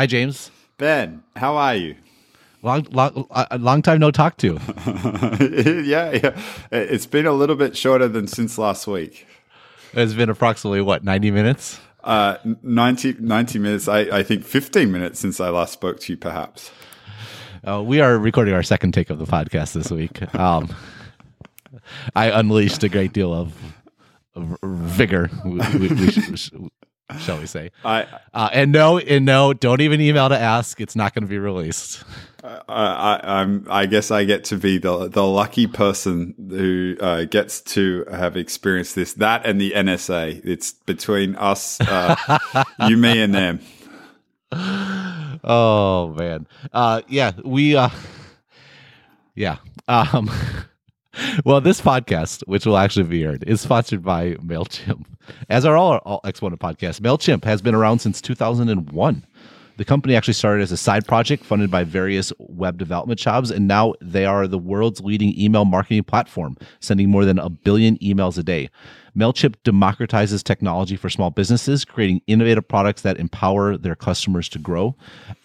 Hi, James. Ben, how are you? Long, long, a long time no talk to. yeah, yeah. It's been a little bit shorter than since last week. It's been approximately what, 90 minutes? Uh, 90, 90 minutes. I, I think 15 minutes since I last spoke to you, perhaps. Uh, we are recording our second take of the podcast this week. Um, I unleashed a great deal of, of vigor. We, we, we, shall we say? I uh, and no, and no, don't even email to ask. It's not going to be released. Uh, I, am I guess I get to be the the lucky person who uh, gets to have experienced this. That and the NSA. It's between us, uh, you, me, and them. Oh man, uh, yeah, we, uh, yeah. Um, well, this podcast, which will actually be aired, is sponsored by Mailchimp. As are all, all Exponent podcasts, Mailchimp has been around since 2001. The company actually started as a side project funded by various web development jobs, and now they are the world's leading email marketing platform, sending more than a billion emails a day. MailChimp democratizes technology for small businesses, creating innovative products that empower their customers to grow.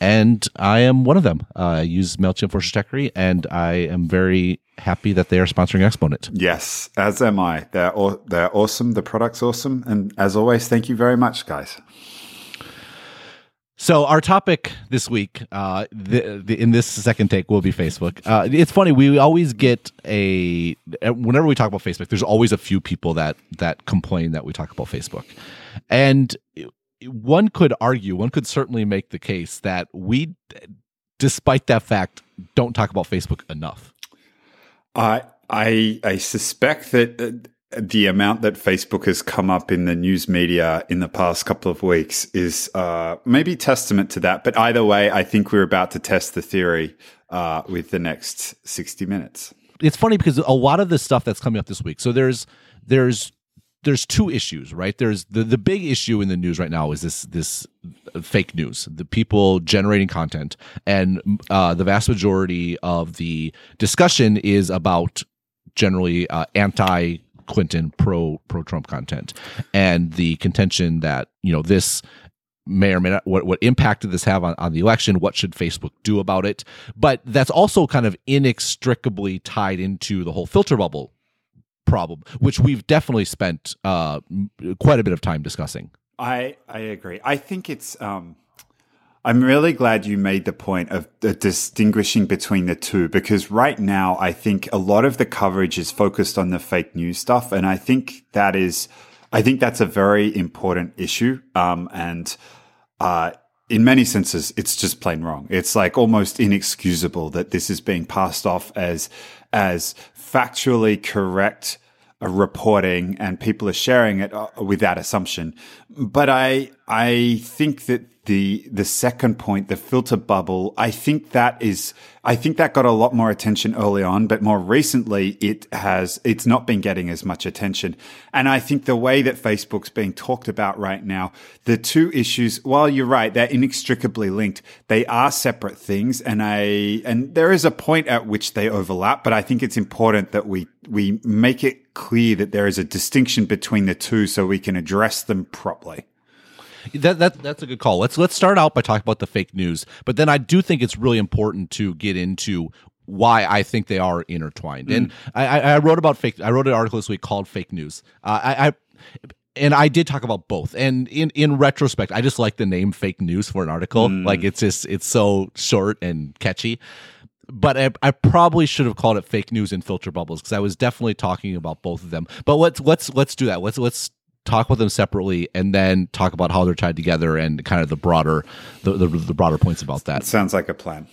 And I am one of them. Uh, I use MailChimp for Stratechery, and I am very happy that they are sponsoring Exponent. Yes, as am I. They're, they're awesome. The product's awesome. And as always, thank you very much, guys. So our topic this week, uh, the, the, in this second take, will be Facebook. Uh, it's funny we always get a whenever we talk about Facebook, there's always a few people that that complain that we talk about Facebook, and one could argue, one could certainly make the case that we, despite that fact, don't talk about Facebook enough. I I I suspect that uh, the amount that Facebook has come up in the news media in the past couple of weeks is uh, maybe testament to that. But either way, I think we're about to test the theory uh, with the next 60 minutes. It's funny because a lot of the stuff that's coming up this week. So there's there's there's two issues, right? There's the the big issue in the news right now is this this fake news, the people generating content, and uh, the vast majority of the discussion is about generally uh, anti Clinton pro pro Trump content, and the contention that you know this may or may not what, what impact did this have on, on the election? What should facebook do about it? But that's also kind of inextricably tied into the whole filter bubble problem which we've definitely spent uh, quite a bit of time discussing i i agree i think it's um I'm really glad you made the point of the distinguishing between the two because right now I think a lot of the coverage is focused on the fake news stuff. And I think that is, I think that's a very important issue. Um, and, uh, in many senses, it's just plain wrong. It's like almost inexcusable that this is being passed off as, as factually correct reporting and people are sharing it uh, with that assumption. But I, I think that the the second point, the filter bubble, I think that is I think that got a lot more attention early on, but more recently it has it's not been getting as much attention. And I think the way that Facebook's being talked about right now, the two issues, while you're right, they're inextricably linked, they are separate things and I and there is a point at which they overlap, but I think it's important that we we make it clear that there is a distinction between the two so we can address them properly. That, that that's a good call. Let's let's start out by talking about the fake news, but then I do think it's really important to get into why I think they are intertwined. Mm. And I, I, wrote about fake. I wrote an article this week called "Fake News." Uh, I, I and I did talk about both. And in in retrospect, I just like the name "fake news" for an article. Mm. Like it's just it's so short and catchy. But I, I probably should have called it "fake news" and filter bubbles because I was definitely talking about both of them. But let's let's let's do that. Let's let's talk about them separately and then talk about how they're tied together and kind of the broader the, the, the broader points about that. sounds like a plan.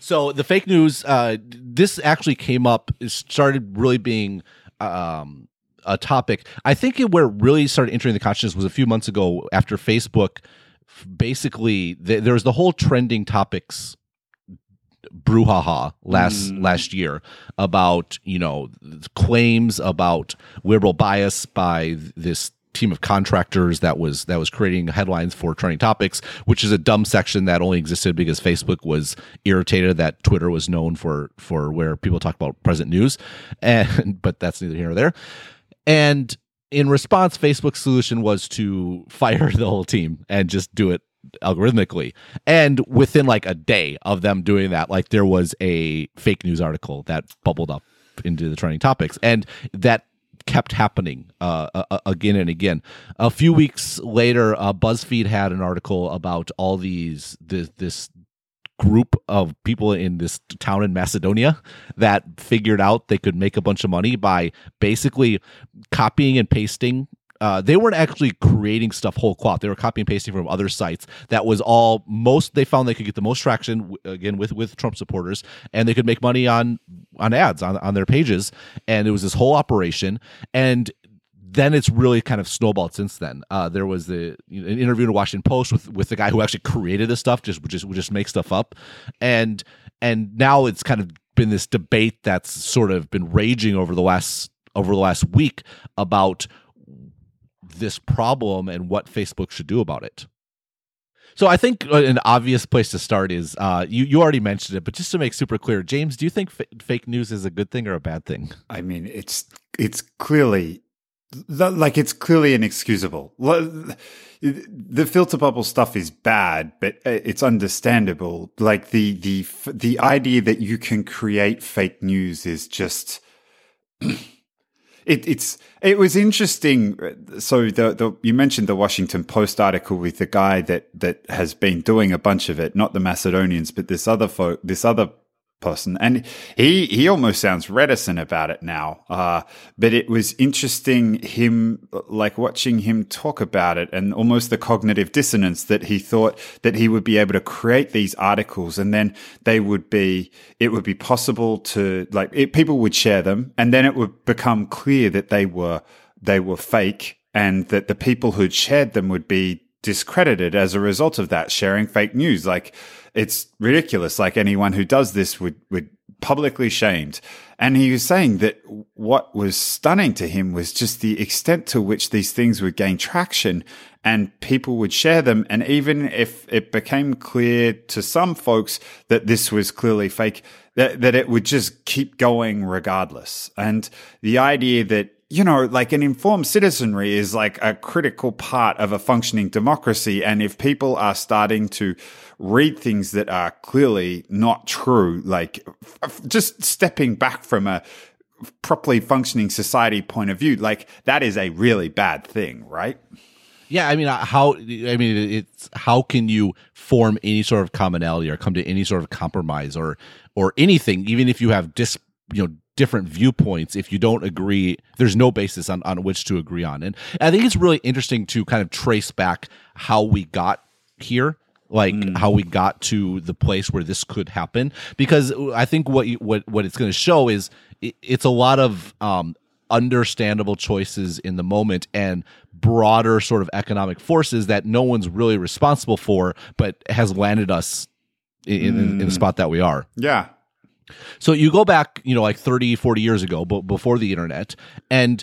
So the fake news, uh, this actually came up, started really being um, a topic. I think it, where it really started entering the consciousness was a few months ago after Facebook. Basically, th- there was the whole trending topics brouhaha last mm. last year about you know claims about liberal bias by this team of contractors that was that was creating headlines for trending topics which is a dumb section that only existed because facebook was irritated that twitter was known for for where people talk about present news and but that's neither here nor there and in response facebook's solution was to fire the whole team and just do it algorithmically. And within like a day of them doing that, like there was a fake news article that bubbled up into the trending topics, and that kept happening uh, uh, again and again. A few weeks later, uh, BuzzFeed had an article about all these this, this group of people in this town in Macedonia that figured out they could make a bunch of money by basically copying and pasting uh, they weren't actually creating stuff whole cloth. They were copy and pasting from other sites. That was all most. They found they could get the most traction again with with Trump supporters, and they could make money on on ads on on their pages. And it was this whole operation. And then it's really kind of snowballed since then. Uh, there was the you know, an interview in the Washington Post with with the guy who actually created this stuff, just just just make stuff up, and and now it's kind of been this debate that's sort of been raging over the last over the last week about this problem and what Facebook should do about it. So I think uh, an obvious place to start is uh, you you already mentioned it, but just to make super clear, James, do you think f- fake news is a good thing or a bad thing? I mean, it's it's clearly like it's clearly inexcusable. The filter bubble stuff is bad, but uh, it's understandable. Like the the the idea that you can create fake news is just it, it's it was interesting. Uh, so the, the you mentioned the Washington Post article with the guy that that has been doing a bunch of it, not the Macedonians, but this other folk, this other person, and he he almost sounds reticent about it now. Uh, but it was interesting him like watching him talk about it, and almost the cognitive dissonance that he thought that he would be able to create these articles, and then they would be it would be possible to like it, people would share them, and then it would become clear that they were they were fake, and that the people who'd shared them would be discredited as a result of that sharing fake news like it's ridiculous. Like anyone who does this would, would publicly shamed. And he was saying that what was stunning to him was just the extent to which these things would gain traction and people would share them. And even if it became clear to some folks that this was clearly fake, that, that it would just keep going regardless. And the idea that you know, like an informed citizenry is like a critical part of a functioning democracy. And if people are starting to read things that are clearly not true, like just stepping back from a properly functioning society point of view, like that is a really bad thing, right? Yeah, I mean, uh, how? I mean, it's how can you form any sort of commonality or come to any sort of compromise or or anything, even if you have dis, you know, different viewpoints if you don't agree there's no basis on, on which to agree on and i think it's really interesting to kind of trace back how we got here like mm. how we got to the place where this could happen because i think what you, what what it's going to show is it, it's a lot of um understandable choices in the moment and broader sort of economic forces that no one's really responsible for but has landed us in, mm. in, in the mm. spot that we are yeah so you go back, you know, like 30, 40 years ago, but before the internet, and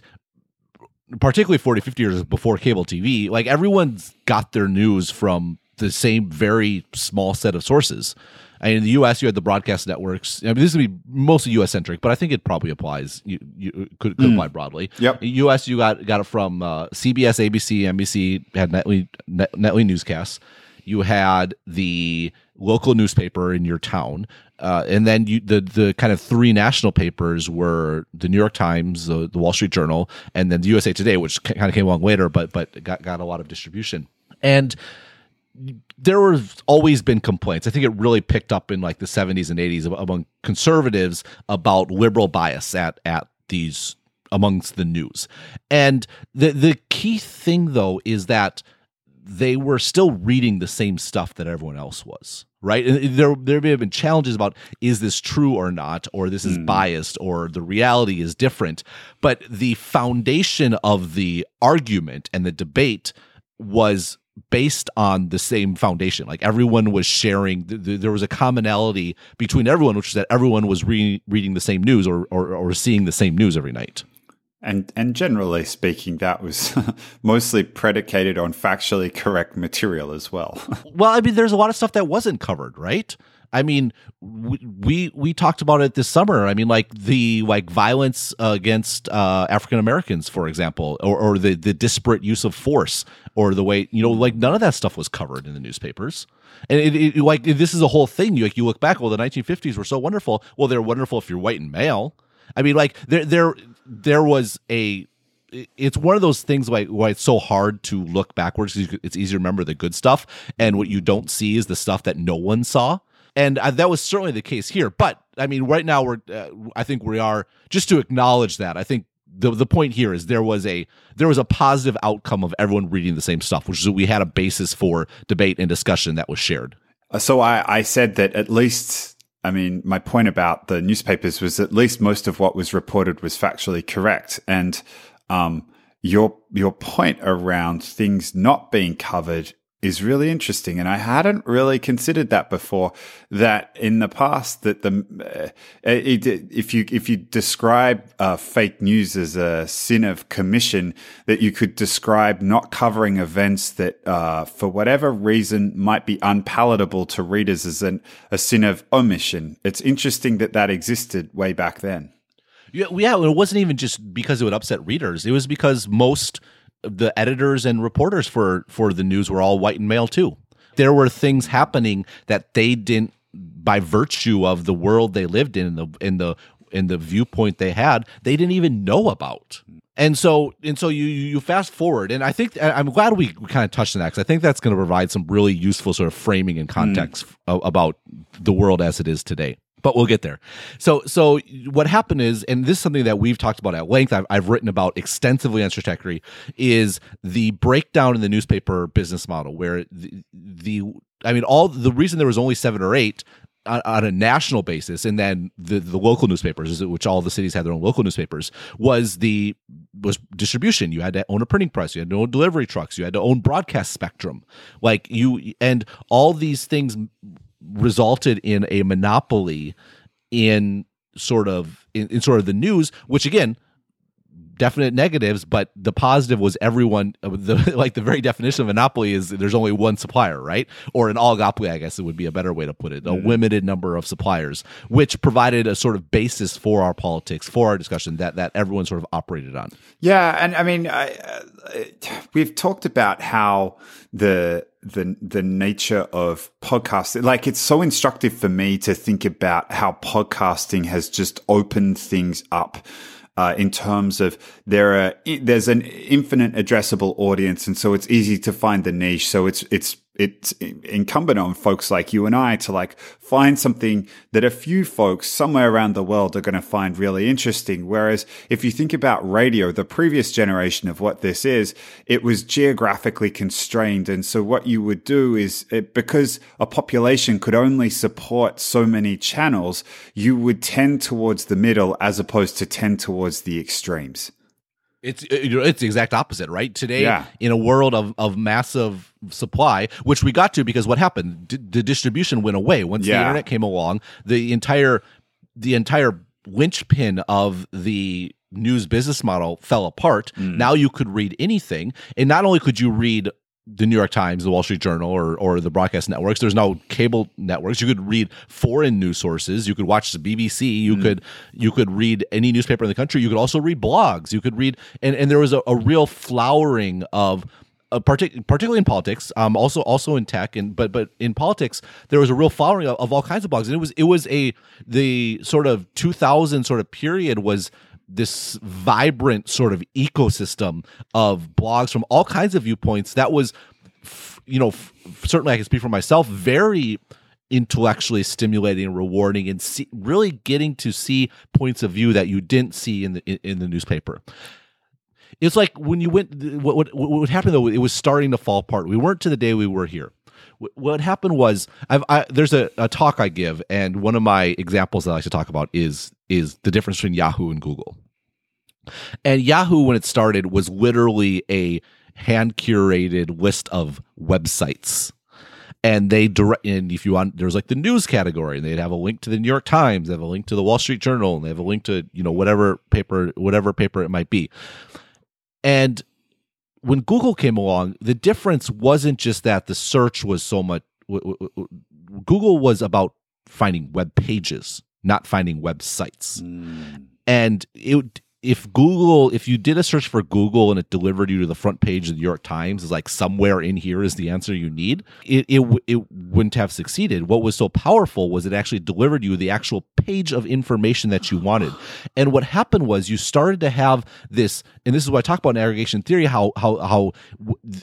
particularly 40, 50 years before cable TV, like everyone's got their news from the same very small set of sources. I mean, in the U.S., you had the broadcast networks. I mean, this would be mostly U.S. centric, but I think it probably applies. You, you could, could mm. apply broadly. Yep. In U.S., you got got it from uh, CBS, ABC, NBC had nightly net, nightly newscasts. You had the local newspaper in your town uh, and then you, the the kind of three national papers were the New York Times, the, the Wall Street Journal, and then the USA Today, which kind of came along later, but but got got a lot of distribution. And there have always been complaints. I think it really picked up in like the 70s and 80s among conservatives about liberal bias at at these amongst the news. And the the key thing though is that they were still reading the same stuff that everyone else was right and there there may have been challenges about is this true or not or this is mm. biased or the reality is different but the foundation of the argument and the debate was based on the same foundation like everyone was sharing th- th- there was a commonality between everyone which is that everyone was re- reading the same news or, or or seeing the same news every night And and generally speaking, that was mostly predicated on factually correct material as well. well, I mean, there's a lot of stuff that wasn't covered, right? I mean, we we talked about it this summer. I mean, like the like violence against uh, African Americans, for example, or, or the the disparate use of force, or the way you know, like none of that stuff was covered in the newspapers. And it, it, like this is a whole thing. You like you look back, well, the 1950s were so wonderful. Well, they're wonderful if you're white and male. I mean, like there there there was a it's one of those things like why it's so hard to look backwards. It's easy to remember the good stuff, and what you don't see is the stuff that no one saw. And uh, that was certainly the case here. But I mean, right now we're uh, I think we are just to acknowledge that. I think the the point here is there was a there was a positive outcome of everyone reading the same stuff, which is that we had a basis for debate and discussion that was shared. Uh, so I, I said that at least I mean, my point about the newspapers was at least most of what was reported was factually correct. And um, your your point around things not being covered is really interesting and i hadn't really considered that before that in the past that the uh, it, if you if you describe uh, fake news as a sin of commission that you could describe not covering events that uh, for whatever reason might be unpalatable to readers as an, a sin of omission. It's interesting that that existed way back then. Yeah, yeah it wasn't even just because it would upset readers. It was because most the editors and reporters for for the news were all white and male too. There were things happening that they didn't by virtue of the world they lived in and the in the in the viewpoint they had, they didn't even know about. And so and so you you fast forward, and I think I'm glad we, we kind of touched on that because I think that's going to provide some really useful sort of framing and context mm. about the world as it is today but we'll get there. So, so what happened is, and this is something that we've talked about at length. I've, I've written about extensively on Stratechery, is the breakdown in the newspaper business model, where the, the I mean, all the reason there was only seven or eight on, on, a national basis, and then the the local newspapers, which all the cities had their own local newspapers, was the was distribution. You had to own a printing press, you had to own delivery trucks, you had to own broadcast spectrum, like you, and all these things resulted in a monopoly in sort of in, in sort of the news, which again definite negatives, but the positive was everyone. The, like the very definition of monopoly is there's only one supplier, right? Or an oligopoly, I guess it would be a better way to put it. A mm-hmm. limited number of suppliers, which provided a sort of basis for our politics, for our discussion that that everyone sort of operated on. Yeah, and I mean, I, uh, we've talked about how the the the nature of podcasting like it's so instructive for me to think about how podcasting has just opened things up uh, in terms of there are there's an infinite addressable audience, and so it's easy to find the niche. So it's it's it's incumbent on folks like you and I to like find something that a few folks somewhere around the world are going to find really interesting. Whereas if you think about radio, the previous generation of what this is, it was geographically constrained. And so what you would do is it, because a population could only support so many channels, you would tend towards the middle as opposed to tend towards the extremes. It's it's the exact opposite, right? Today, yeah. in a world of, of massive supply, which we got to because what happened? D- the distribution went away once yeah. the internet came along. The entire the entire linchpin of the news business model fell apart. Mm. Now you could read anything, and not only could you read the New York Times, the Wall Street Journal, or or the broadcast networks. There's no cable networks. You could read foreign news sources. You could watch the BBC. You mm. could you could read any newspaper in the country. You could also read blogs. You could read and and there was a, a real flowering of. Uh, partic- particularly in politics, um, also also in tech, and but but in politics, there was a real flowering of, of all kinds of blogs, and it was it was a the sort of 2000 sort of period was this vibrant sort of ecosystem of blogs from all kinds of viewpoints that was you know certainly i can speak for myself very intellectually stimulating and rewarding and see, really getting to see points of view that you didn't see in the in, in the newspaper. It's like when you went what, what what happened though it was starting to fall apart. We weren't to the day we were here what happened was I've, I, there's a, a talk I give, and one of my examples that I like to talk about is is the difference between Yahoo and Google. And Yahoo, when it started, was literally a hand curated list of websites. and they direct and if you want there's like the news category and they'd have a link to the new york times they have a link to the wall street journal and they have a link to you know whatever paper whatever paper it might be and when google came along the difference wasn't just that the search was so much google was about finding web pages not finding websites mm. and it if Google, if you did a search for Google and it delivered you to the front page of the New York Times, is like somewhere in here is the answer you need, it, it it wouldn't have succeeded. What was so powerful was it actually delivered you the actual page of information that you wanted. And what happened was you started to have this, and this is what I talk about in aggregation theory, how how how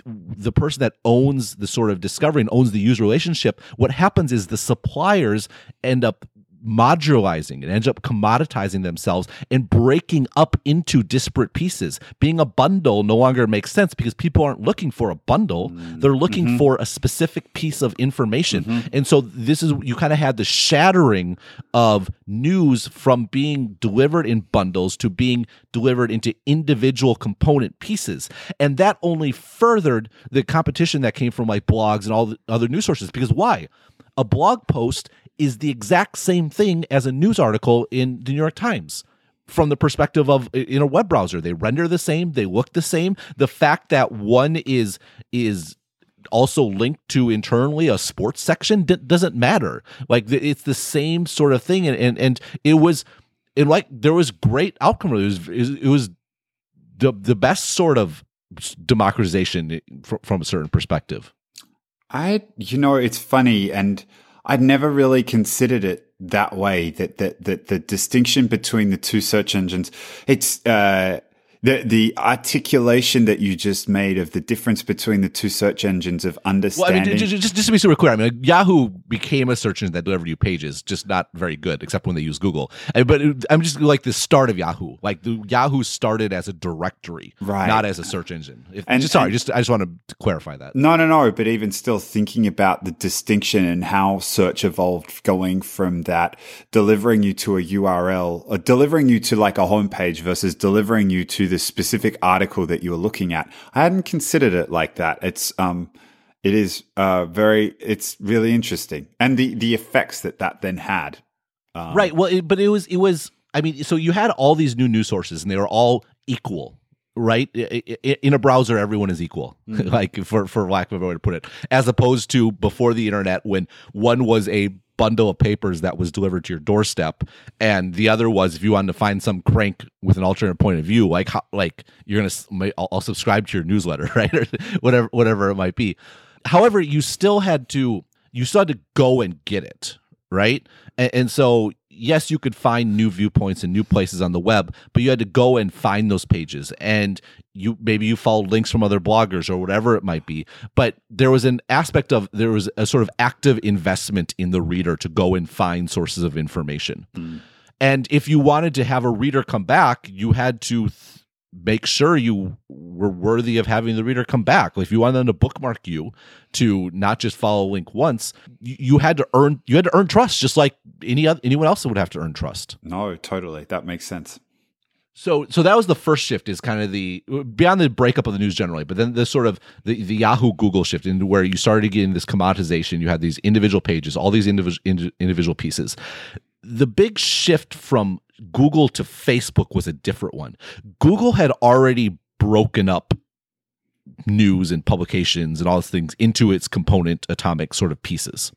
the person that owns the sort of discovery and owns the user relationship, what happens is the suppliers end up modularizing and ends up commoditizing themselves and breaking up into disparate pieces. Being a bundle no longer makes sense because people aren't looking for a bundle. Mm-hmm. They're looking mm-hmm. for a specific piece of information. Mm-hmm. And so this is you kind of had the shattering of news from being delivered in bundles to being delivered into individual component pieces. And that only furthered the competition that came from like blogs and all the other news sources because why? A blog post is the exact same thing as a news article in the New York Times. From the perspective of in a web browser they render the same they look the same. The fact that one is is also linked to internally a sports section d- doesn't matter. Like it's the same sort of thing and and, and it was it like there was great outcome. It was it was the the best sort of democratization from, from a certain perspective. I you know it's funny and I'd never really considered it that way. That that that the distinction between the two search engines, it's uh, the the articulation that you just made of the difference between the two search engines of understanding. Well, I mean, just, just, just to be super clear, I mean, like Yahoo became a search engine that delivered you pages, just not very good, except when they use Google. Uh, but I'm just like the start of Yahoo. Like the Yahoo started as a directory, right. not as a search engine. If, and, just, sorry, and, just I just want to clarify that. No, no, no. But even still, thinking about the distinction and how search evolved, going from that delivering you to a URL, or delivering you to like a homepage versus delivering you to the specific article that you were looking at. I hadn't considered it like that. It's um, it is uh, very, it's really interesting, and the the effects that that then had. Um, right. Well, it, but it was it was. I mean, so you had all these new news sources, and they were all equal right in a browser everyone is equal mm-hmm. like for for lack of a way to put it as opposed to before the internet when one was a bundle of papers that was delivered to your doorstep. And the other was if you wanted to find some crank with an alternate point of view like how, like you're gonna I'll, I'll subscribe to your newsletter right? Or whatever whatever it might be. However you still had to you still had to go and get it right? And, and so yes, you could find new viewpoints and new places on the web, but you had to go and find those pages. And you maybe you followed links from other bloggers or whatever it might be. But there was an aspect of there was a sort of active investment in the reader to go and find sources of information. Mm. And if you wanted to have a reader come back, you had to th- make sure you were worthy of having the reader come back. Like If you wanted them to bookmark you to not just follow a link once, you, you had to earn you had to earn trust, just like any other, anyone else would have to earn trust. No, totally, that makes sense. So, so that was the first shift. Is kind of the beyond the breakup of the news generally, but then the sort of the, the Yahoo Google shift into where you started getting this commoditization. You had these individual pages, all these individual individual pieces. The big shift from Google to Facebook was a different one. Google had already broken up news and publications and all these things into its component atomic sort of pieces.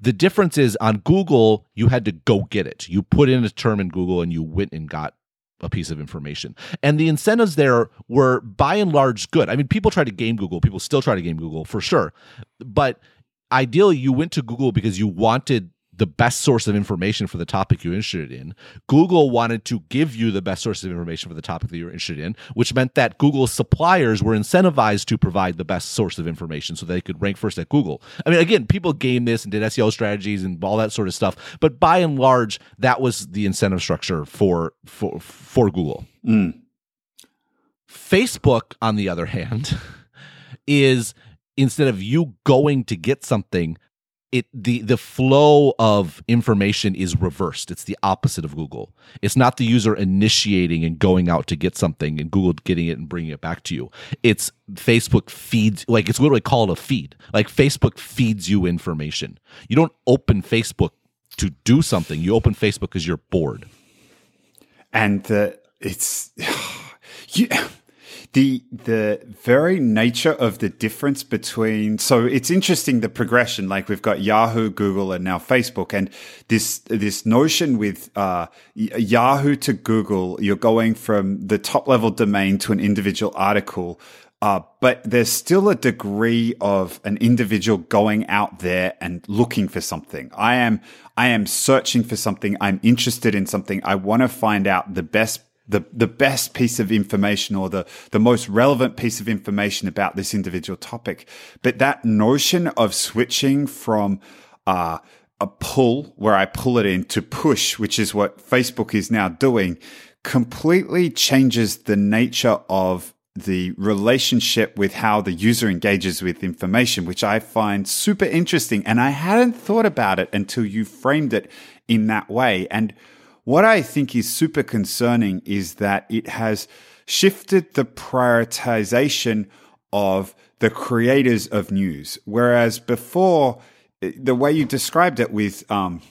The difference is on Google, you had to go get it. You put in a term in Google and you went and got a piece of information. And the incentives there were by and large good. I mean, people try to game Google, people still try to game Google for sure. But ideally, you went to Google because you wanted the best source of information for the topic you're interested in. Google wanted to give you the best source of information for the topic that you're interested in, which meant that Google's suppliers were incentivized to provide the best source of information so they could rank first at Google. I mean, again, people game this and did SEO strategies and all that sort of stuff, but by and large, that was the incentive structure for for for Google. Mm. Facebook, on the other hand, is instead of you going to get something it the the flow of information is reversed. It's the opposite of Google. It's not the user initiating and going out to get something and Google getting it and bringing it back to you. It's Facebook feeds like it's literally called a feed. Like Facebook feeds you information. You don't open Facebook to do something. You open Facebook because you're bored. And the it's you the the very nature of the difference between so it's interesting the progression like we've got Yahoo, Google, and now Facebook, and this this notion with uh, Yahoo to Google, you're going from the top level domain to an individual article. Uh, but there's still a degree of an individual going out there and looking for something. I am, I am searching for something. I'm interested in something. I want to find out the best the the best piece of information or the the most relevant piece of information about this individual topic. But that notion of switching from uh, a pull where I pull it in to push, which is what Facebook is now doing, completely changes the nature of the relationship with how the user engages with information, which I find super interesting. And I hadn't thought about it until you framed it in that way. And what I think is super concerning is that it has shifted the prioritization of the creators of news. Whereas before, the way you described it with um,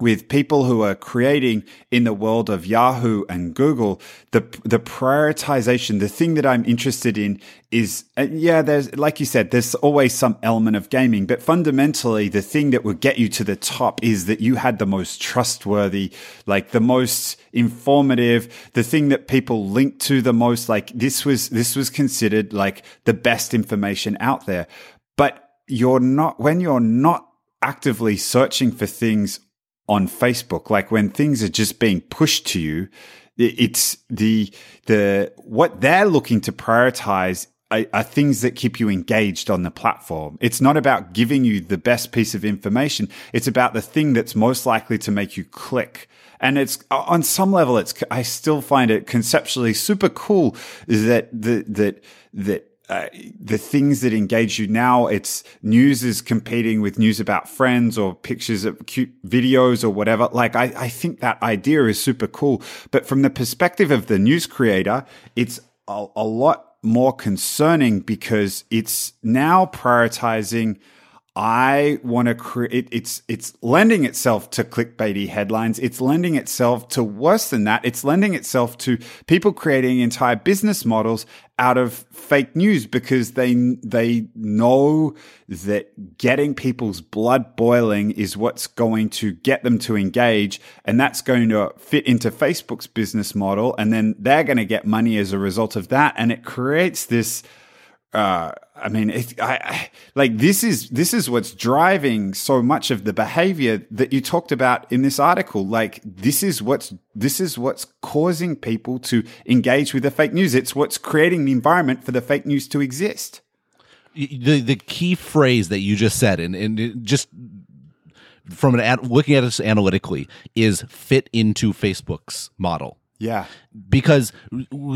with people who are creating in the world of Yahoo and Google, the the prioritization, the thing that I'm interested in is, uh, yeah, there's like you said, there's always some element of gaming, but fundamentally, the thing that would get you to the top is that you had the most trustworthy, like the most informative, the thing that people link to the most. Like this was this was considered like the best information out there, but you're not when you're not actively searching for things on Facebook. Like when things are just being pushed to you, it's the the what they're looking to prioritize are, are, things that keep you engaged on the platform. It's not about giving you the best piece of information. It's about the thing that's most likely to make you click. And it's on some level, it's I still find it conceptually super cool that the that that uh, the things that engage you now, it's news is competing with news about friends or pictures of cute videos or whatever. Like, I, I think that idea is super cool. But from the perspective of the news creator, it's a, a lot more concerning because it's now prioritizing I want to create it's it's lending itself to clickbaity headlines. It's lending itself to worse than that. It's lending itself to people creating entire business models out of fake news because they they know that getting people's blood boiling is what's going to get them to engage and that's going to fit into Facebook's business model and then they're going to get money as a result of that and it creates this uh, I mean, it, I, I, like this is this is what's driving so much of the behavior that you talked about in this article. Like this is what's this is what's causing people to engage with the fake news. It's what's creating the environment for the fake news to exist. The the key phrase that you just said, and and just from an ad, looking at this analytically, is fit into Facebook's model yeah. Because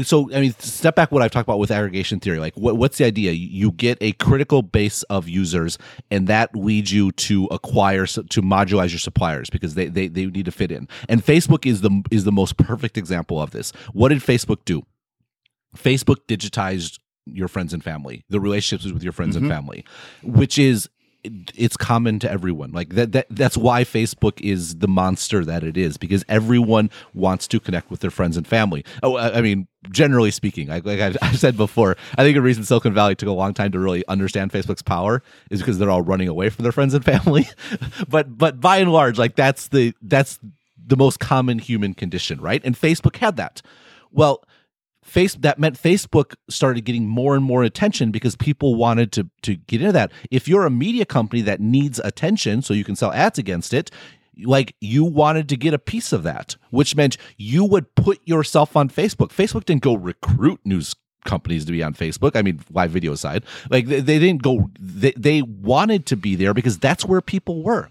so I mean step back what I've talked about with aggregation theory like what, what's the idea you get a critical base of users and that leads you to acquire to modularize your suppliers because they, they they need to fit in. And Facebook is the is the most perfect example of this. What did Facebook do? Facebook digitized your friends and family, the relationships with your friends mm-hmm. and family, which is it's common to everyone. Like that, that that's why Facebook is the monster that it is because everyone wants to connect with their friends and family. Oh, I, I mean, generally speaking, like, like I, I, said before, I think the reason Silicon Valley took a long time to really understand Facebook's power is because they're all running away from their friends and family. but but by and large, like that's the that's the most common human condition, right? And Facebook had that. Well, face that meant Facebook started getting more and more attention because people wanted to to get into that. If you're a media company that needs attention so you can sell ads against it, like you wanted to get a piece of that, which meant you would put yourself on Facebook. Facebook didn't go recruit news companies to be on Facebook. I mean, live video aside, like they, they didn't go. They, they wanted to be there because that's where people were.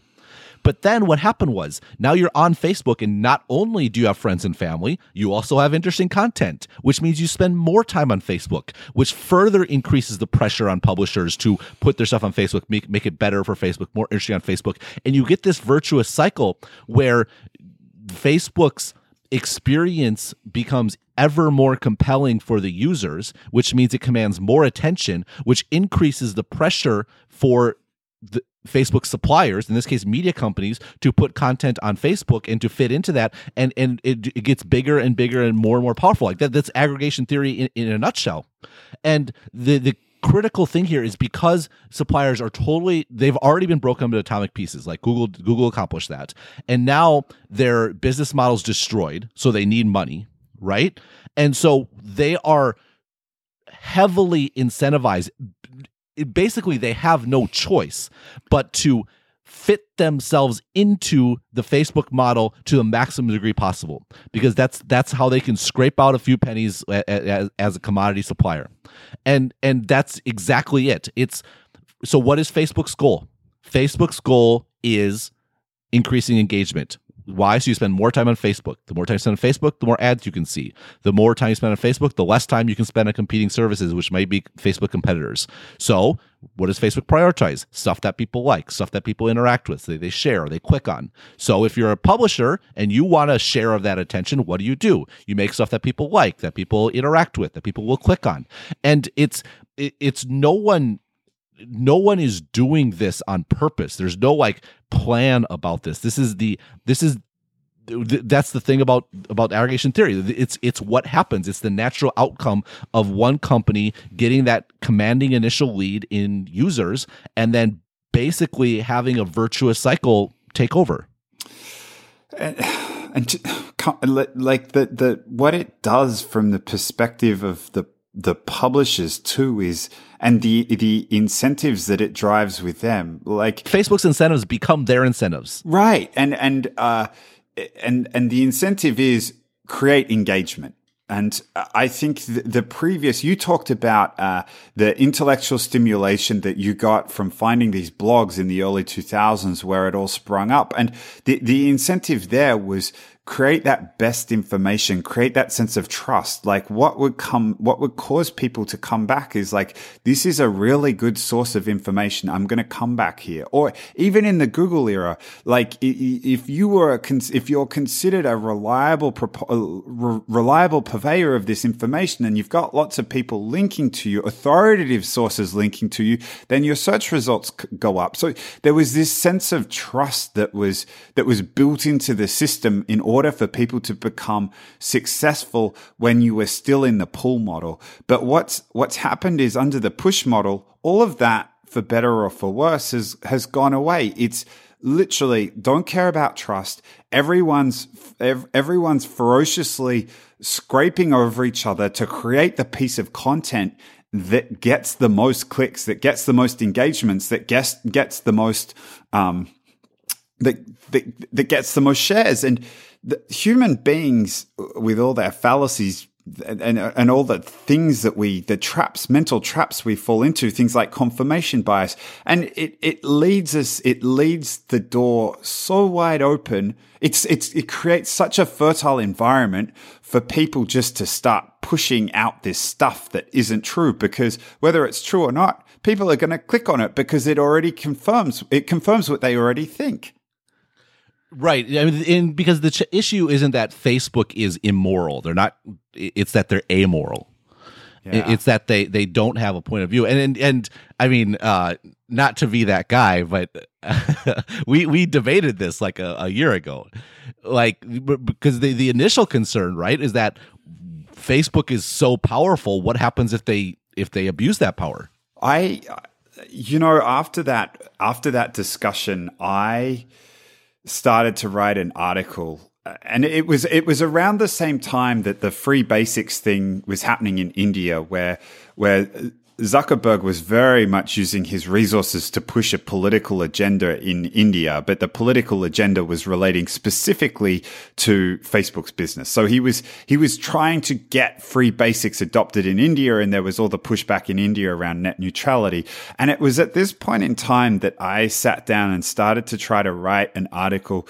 But then what happened was now you're on Facebook, and not only do you have friends and family, you also have interesting content, which means you spend more time on Facebook, which further increases the pressure on publishers to put their stuff on Facebook, make, make it better for Facebook, more interesting on Facebook. And you get this virtuous cycle where Facebook's experience becomes ever more compelling for the users, which means it commands more attention, which increases the pressure for the Facebook suppliers, in this case media companies, to put content on Facebook and to fit into that, and and it, it gets bigger and bigger and more and more powerful. Like that, that's aggregation theory in, in a nutshell. And the the critical thing here is because suppliers are totally they've already been broken into atomic pieces like google google accomplished that and now their business model's destroyed so they need money right and so they are heavily incentivized basically they have no choice but to fit themselves into the Facebook model to the maximum degree possible because that's that's how they can scrape out a few pennies as, as a commodity supplier. And and that's exactly it. It's so what is Facebook's goal? Facebook's goal is increasing engagement. Why? So you spend more time on Facebook. The more time you spend on Facebook, the more ads you can see. The more time you spend on Facebook, the less time you can spend on competing services, which might be Facebook competitors. So, what does Facebook prioritize? Stuff that people like, stuff that people interact with, they, they share, they click on. So, if you're a publisher and you want a share of that attention, what do you do? You make stuff that people like, that people interact with, that people will click on. And it's it's no one no one is doing this on purpose. There's no like plan about this. This is the this is that's the thing about about aggregation theory it's it's what happens it's the natural outcome of one company getting that commanding initial lead in users and then basically having a virtuous cycle take over and, and like the the what it does from the perspective of the the publishers too is and the the incentives that it drives with them like facebook's incentives become their incentives. Right. And and uh and and the incentive is create engagement. And I think the, previous, you talked about uh, the intellectual stimulation that you got from finding these blogs in the early 2000s where it all sprung up. And the, the incentive there was create that best information, create that sense of trust. Like what would come, what would cause people to come back is like, this is a really good source of information. I'm going to come back here. Or even in the Google era, like if you were, if you're considered a reliable, reliable purveyor of this information and you've got lots of people linking to you, authoritative sources linking to you, then your search results go up. So there was this sense of trust that was, that was built into the system in order for people to become successful when you were still in the pull model. But what's, what's happened is under the push model, all of that for better or for worse has, has gone away. It's literally don't care about trust. Everyone's, everyone's ferociously scraping over each other to create the piece of content that gets the most clicks, that gets the most engagements, that gets, gets the most, um, that, that, that gets the most shares. And the human beings with all their fallacies and, and, and all the things that we the traps mental traps we fall into things like confirmation bias. And it it leads us it leads the door so wide open. It's it's it creates such a fertile environment for people just to start pushing out this stuff that isn't true because whether it's true or not people are going to click on it because it already confirms it confirms what they already think Right. I mean, in, because the ch- issue isn't that Facebook is immoral. They're not. It's that they're amoral. Yeah. It's that they they don't have a point of view. And and, and I mean, uh, not to be that guy, but we we debated this like a, a year ago, like because the the initial concern, right, is that Facebook is so powerful. What happens if they if they abuse that power? I, you know, after that after that discussion, I started to write an article uh, and it was it was around the same time that the free basics thing was happening in India where where Zuckerberg was very much using his resources to push a political agenda in India, but the political agenda was relating specifically to Facebook's business. So he was he was trying to get free basics adopted in India, and there was all the pushback in India around net neutrality. And it was at this point in time that I sat down and started to try to write an article,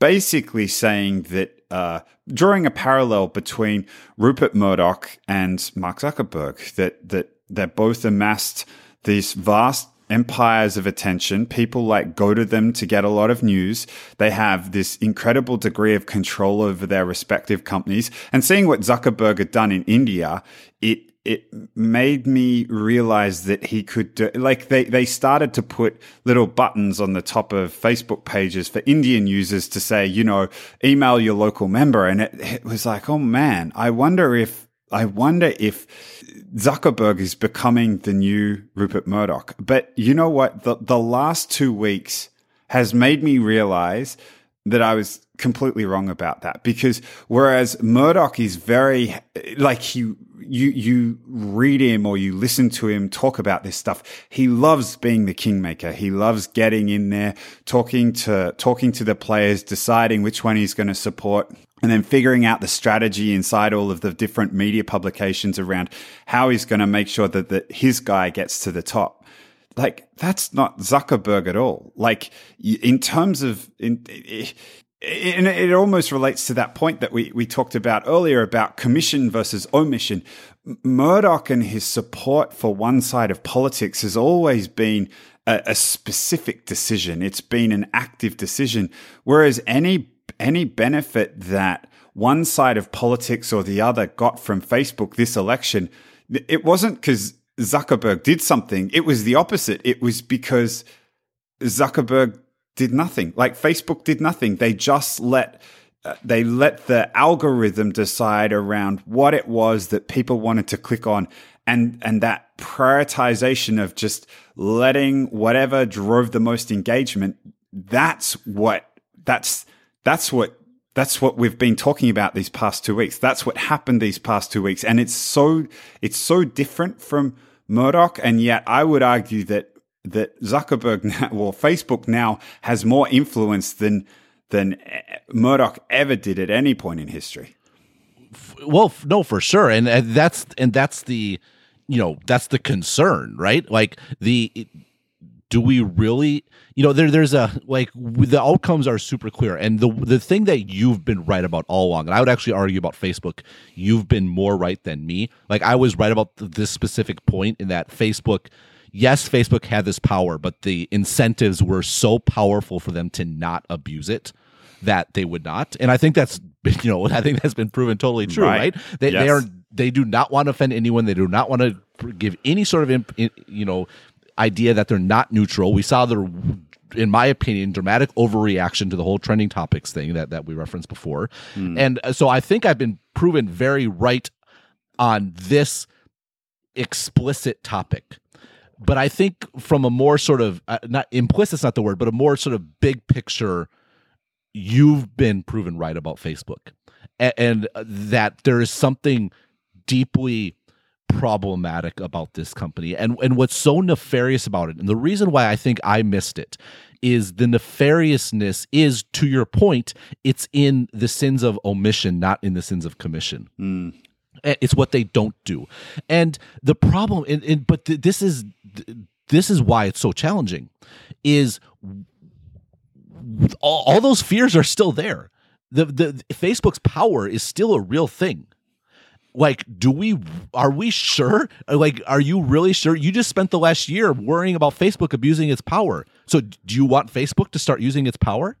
basically saying that. Uh, drawing a parallel between Rupert Murdoch and Mark Zuckerberg, that that they both amassed these vast empires of attention. People like go to them to get a lot of news. They have this incredible degree of control over their respective companies. And seeing what Zuckerberg had done in India, it it made me realize that he could do, like they, they started to put little buttons on the top of Facebook pages for Indian users to say, you know, email your local member. And it, it was like, oh man, I wonder if, I wonder if Zuckerberg is becoming the new Rupert Murdoch. But you know what? The, the last two weeks has made me realize that I was completely wrong about that because whereas Murdoch is very like he you you read him or you listen to him talk about this stuff he loves being the kingmaker he loves getting in there talking to talking to the players deciding which one he's going to support and then figuring out the strategy inside all of the different media publications around how he's going to make sure that, that his guy gets to the top. Like, that's not Zuckerberg at all. Like, in terms of, in, and it almost relates to that point that we, we talked about earlier about commission versus omission. Murdoch and his support for one side of politics has always been a, a specific decision. It's been an active decision. Whereas any any benefit that one side of politics or the other got from Facebook this election, it wasn't because Zuckerberg did something. It was the opposite. It was because Zuckerberg did nothing. Like Facebook did nothing. They just let uh, they let the algorithm decide around what it was that people wanted to click on and and that prioritization of just letting whatever drove the most engagement that's what that's that's what that's what we've been talking about these past two weeks. That's what happened these past two weeks, and it's so it's so different from Murdoch, and yet I would argue that that Zuckerberg now, or Facebook now has more influence than than eh, Murdoch ever did at any point in history. Well, no, for sure, and, and that's and that's the you know that's the concern, right? Like the do we really you know there there's a like the outcomes are super clear. And the the thing that you've been right about all along and I would actually argue about Facebook you've been more right than me. Like I was right about this specific point in that Facebook yes Facebook had this power but the incentives were so powerful for them to not abuse it that they would not. And I think that's you know I think that's been proven totally true right, right? They, yes. they are they do not want to offend anyone. They do not want to give any sort of imp, you know idea that they're not neutral. We saw their, in my opinion, dramatic overreaction to the whole trending topics thing that, that we referenced before. Mm. And uh, so I think I've been proven very right on this explicit topic. But I think from a more sort of, uh, not implicit's not the word, but a more sort of big picture, you've been proven right about Facebook. and, and that there is something deeply problematic about this company. And and what's so nefarious about it and the reason why I think I missed it is the nefariousness is to your point it's in the sins of omission not in the sins of commission. Mm. it's what they don't do. And the problem in, in but th- this is this is why it's so challenging is all, all those fears are still there. The, the facebook's power is still a real thing like do we are we sure? Like are you really sure? You just spent the last year worrying about facebook abusing its power. So do you want facebook to start using its power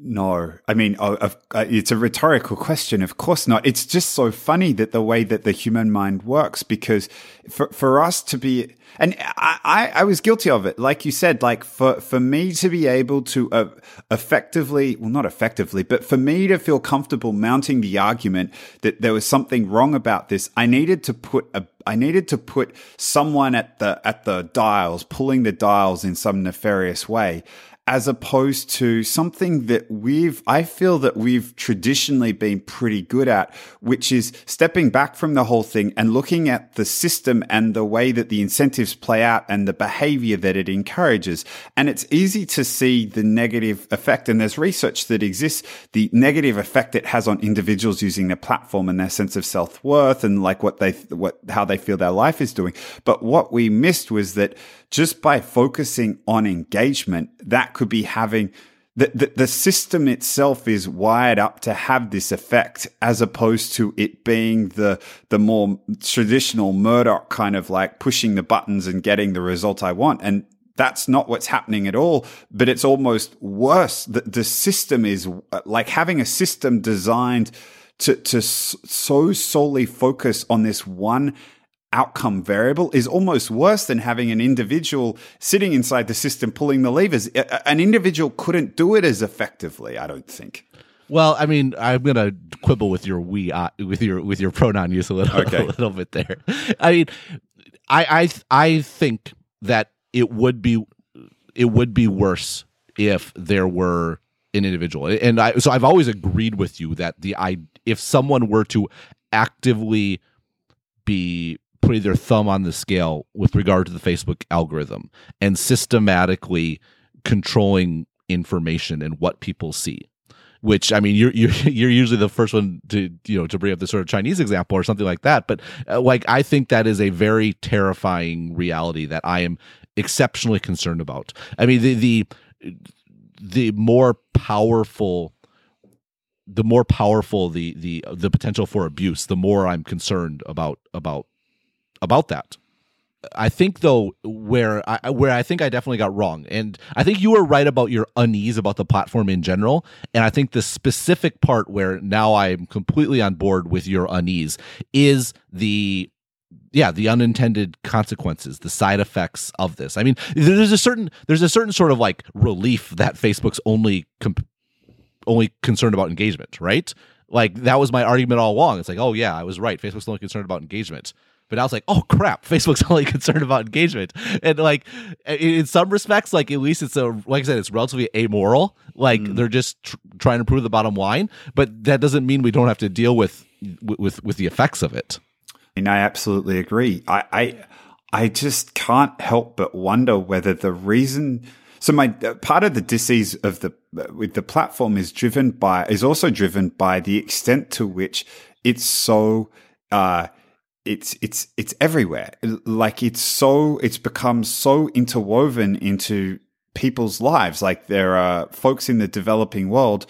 no, I mean, uh, uh, it's a rhetorical question. Of course not. It's just so funny that the way that the human mind works, because for, for us to be, and I, I, I was guilty of it. Like you said, like for, for me to be able to uh, effectively, well, not effectively, but for me to feel comfortable mounting the argument that there was something wrong about this, I needed to put a, I needed to put someone at the at the dials, pulling the dials in some nefarious way as opposed to something that we've, I feel that we've traditionally been pretty good at, which is stepping back from the whole thing and looking at the system and the way that the incentives play out and the behavior that it encourages. And it's easy to see the negative effect. And there's research that exists, the negative effect it has on individuals using the platform and their sense of self worth and like what they, what, how they feel their life is doing. But what we missed was that just by focusing on engagement, that could be having the, the, the, system itself is wired up to have this effect as opposed to it being the, the more traditional Murdoch kind of like pushing the buttons and getting the result I want. And that's not what's happening at all, but it's almost worse. The, the system is like having a system designed to, to so solely focus on this one outcome variable is almost worse than having an individual sitting inside the system pulling the levers. An individual couldn't do it as effectively, I don't think. Well, I mean, I'm gonna quibble with your we uh, with your with your pronoun use a little okay. a little bit there. I mean, I I I think that it would be it would be worse if there were an individual, and I so I've always agreed with you that the I if someone were to actively be putting their thumb on the scale with regard to the Facebook algorithm and systematically controlling information and what people see. Which I mean, you're you're you're usually the first one to you know to bring up the sort of Chinese example or something like that. But uh, like, I think that is a very terrifying reality that I am exceptionally concerned about. I mean, the the the more powerful the more powerful the the the potential for abuse the more i'm concerned about about about that. I think though where I where I think I definitely got wrong, and I think you were right about your unease about the platform in general, and I think the specific part where now I'm completely on board with your unease is the yeah the unintended consequences the side effects of this. I mean there's a certain there's a certain sort of like relief that facebook's only comp- only concerned about engagement right? Like that was my argument all along. It's like oh yeah i was right. Facebook's only concerned about engagement but I was like, oh crap, Facebook's only concerned about engagement. And like in some respects, like at least it's a like I said, it's relatively amoral. Like mm. they're just tr- trying to prove the bottom line, but that doesn't mean we don't have to deal with with with the effects of it. And I absolutely agree. I I, I just can't help but wonder whether the reason. So my uh, part of the disease of the uh, with the platform is driven by is also driven by the extent to which it's so uh, it's it's it's everywhere. Like it's so it's become so interwoven into people's lives. Like there are folks in the developing world.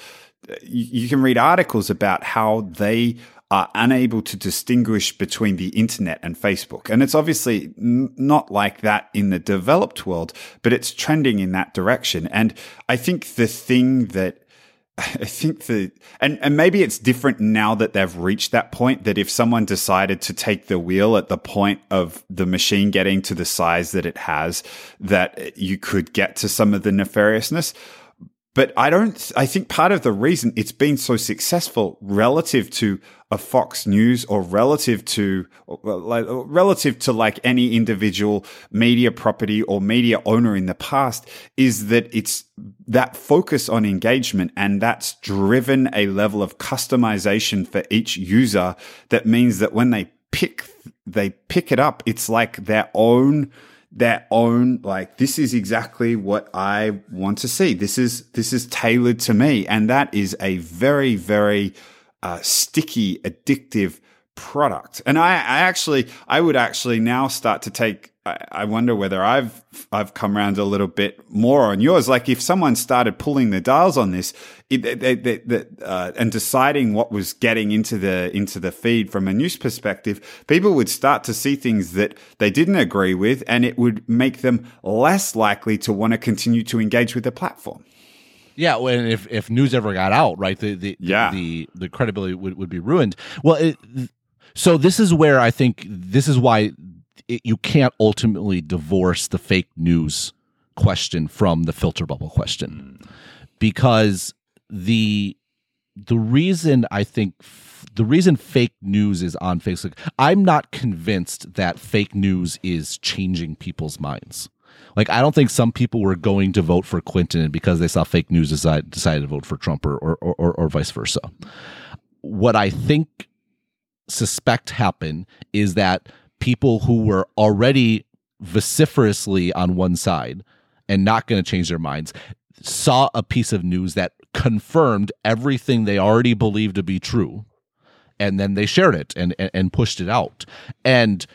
You, you can read articles about how they are unable to distinguish between the internet and Facebook. And it's obviously n- not like that in the developed world, but it's trending in that direction. And I think the thing that I think the and and maybe it's different now that they've reached that point that if someone decided to take the wheel at the point of the machine getting to the size that it has that you could get to some of the nefariousness. But I don't, I think part of the reason it's been so successful relative to a Fox News or relative to, like, relative to like any individual media property or media owner in the past is that it's that focus on engagement and that's driven a level of customization for each user that means that when they pick, they pick it up, it's like their own, their own like this is exactly what I want to see. This is this is tailored to me, and that is a very very uh, sticky, addictive product. And I, I actually I would actually now start to take I wonder whether I've I've come around a little bit more on yours. Like if someone started pulling the dials on this it, they, they, they, uh, and deciding what was getting into the into the feed from a news perspective, people would start to see things that they didn't agree with, and it would make them less likely to want to continue to engage with the platform. Yeah, when if if news ever got out, right, the the yeah. the, the credibility would, would be ruined. Well, it, so this is where I think this is why it, you can't ultimately divorce the fake news question from the filter bubble question hmm. because the the reason I think f- the reason fake news is on Facebook, I'm not convinced that fake news is changing people's minds. Like I don't think some people were going to vote for Clinton because they saw fake news decide, decided to vote for Trump or or, or or vice versa. What I think suspect happened is that people who were already vociferously on one side and not going to change their minds saw a piece of news that confirmed everything they already believed to be true and then they shared it and and, and pushed it out and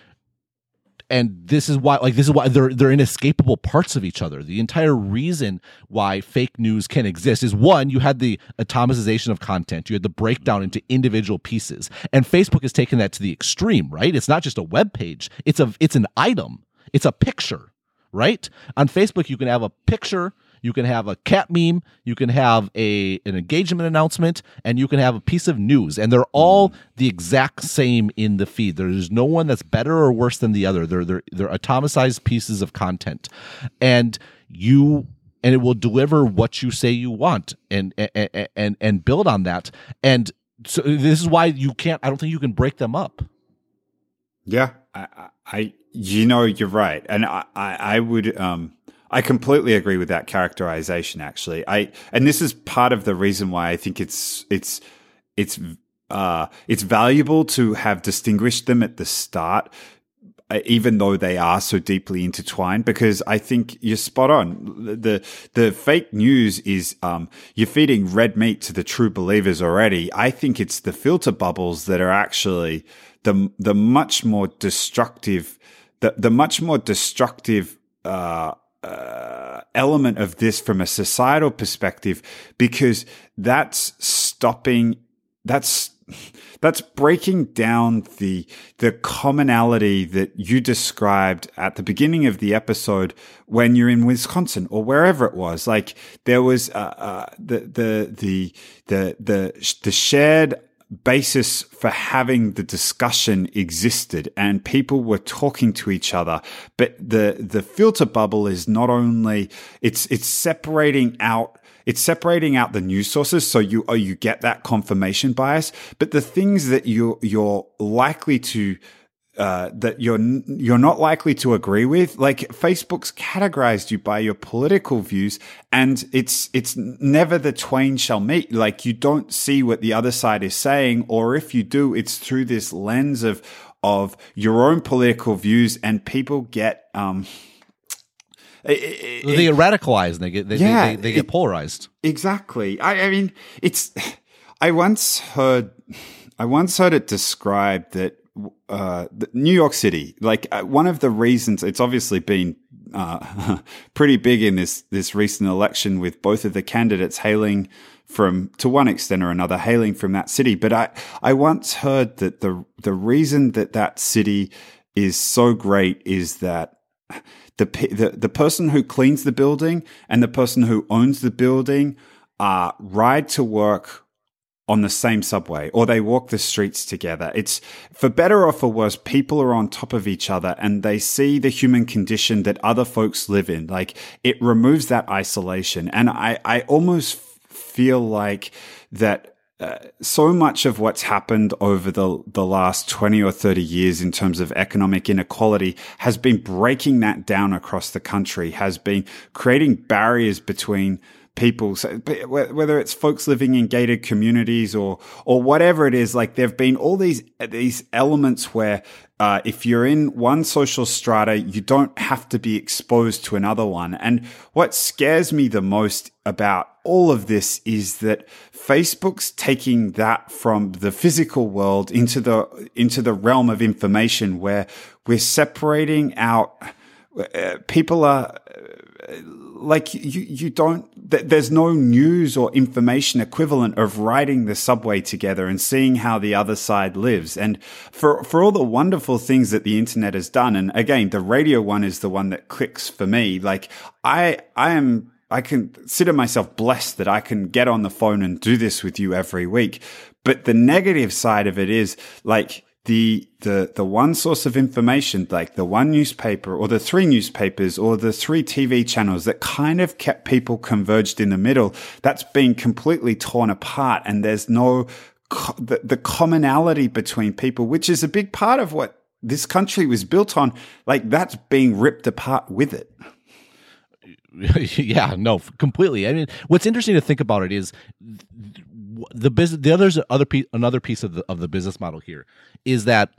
and this is why like this is why they're they're inescapable parts of each other. The entire reason why fake news can exist is one you had the atomization of content. You had the breakdown into individual pieces. And facebook has taken that to the extreme right? It's not just a web page. It's a it's an item. It's a picture right? On facebook you can have a picture you can have a cat meme, you can have a an engagement announcement, and you can have a piece of news, and they're all the exact same in the feed. There's no one that's better or worse than the other. They're they're they're atomicized pieces of content, and you and it will deliver what you say you want and and and, and build on that. And so this is why you can't. I don't think you can break them up. Yeah, I, I you know, you're right, and I, I, I would, um, I completely agree with that characterization. Actually, I and this is part of the reason why I think it's it's it's uh, it's valuable to have distinguished them at the start, uh, even though they are so deeply intertwined. Because I think you're spot on. the The fake news is um, you're feeding red meat to the true believers already. I think it's the filter bubbles that are actually the the much more destructive, the the much more destructive. Uh, uh, element of this from a societal perspective because that's stopping that's that's breaking down the the commonality that you described at the beginning of the episode when you're in Wisconsin or wherever it was. Like there was uh, uh, the the the the the the shared basis for having the discussion existed and people were talking to each other. But the, the filter bubble is not only, it's, it's separating out it's separating out the news sources so you oh, you get that confirmation bias but the things that you you're likely to uh, that you're you're not likely to agree with. Like Facebook's categorized you by your political views, and it's it's never the twain shall meet. Like you don't see what the other side is saying, or if you do, it's through this lens of of your own political views, and people get um. It, they get radicalized. They get they, yeah, they, they, they get it, polarized. Exactly. I, I mean, it's. I once heard, I once heard it described that uh, New York City. Like uh, one of the reasons it's obviously been uh, pretty big in this this recent election with both of the candidates hailing from to one extent or another hailing from that city. But I I once heard that the the reason that that city is so great is that the the the person who cleans the building and the person who owns the building uh, ride to work on the same subway or they walk the streets together. It's for better or for worse, people are on top of each other and they see the human condition that other folks live in. Like it removes that isolation. And I, I almost feel like that uh, so much of what's happened over the the last 20 or 30 years in terms of economic inequality has been breaking that down across the country has been creating barriers between people. So whether it's folks living in gated communities or or whatever it is, like there've been all these these elements where uh, if you're in one social strata, you don't have to be exposed to another one. And what scares me the most about all of this is that Facebook's taking that from the physical world into the into the realm of information, where we're separating out. Uh, people are like you you don't there's no news or information equivalent of riding the subway together and seeing how the other side lives. And for for all the wonderful things that the internet has done and again the radio one is the one that clicks for me like i i am i consider myself blessed that i can get on the phone and do this with you every week. But the negative side of it is like the the the one source of information, like the one newspaper or the three newspapers or the three TV channels that kind of kept people converged in the middle, that's being completely torn apart, and there's no co- the, the commonality between people, which is a big part of what this country was built on. Like that's being ripped apart with it. yeah, no, completely. I mean, what's interesting to think about it is the business. The others, other piece, another piece of the of the business model here is that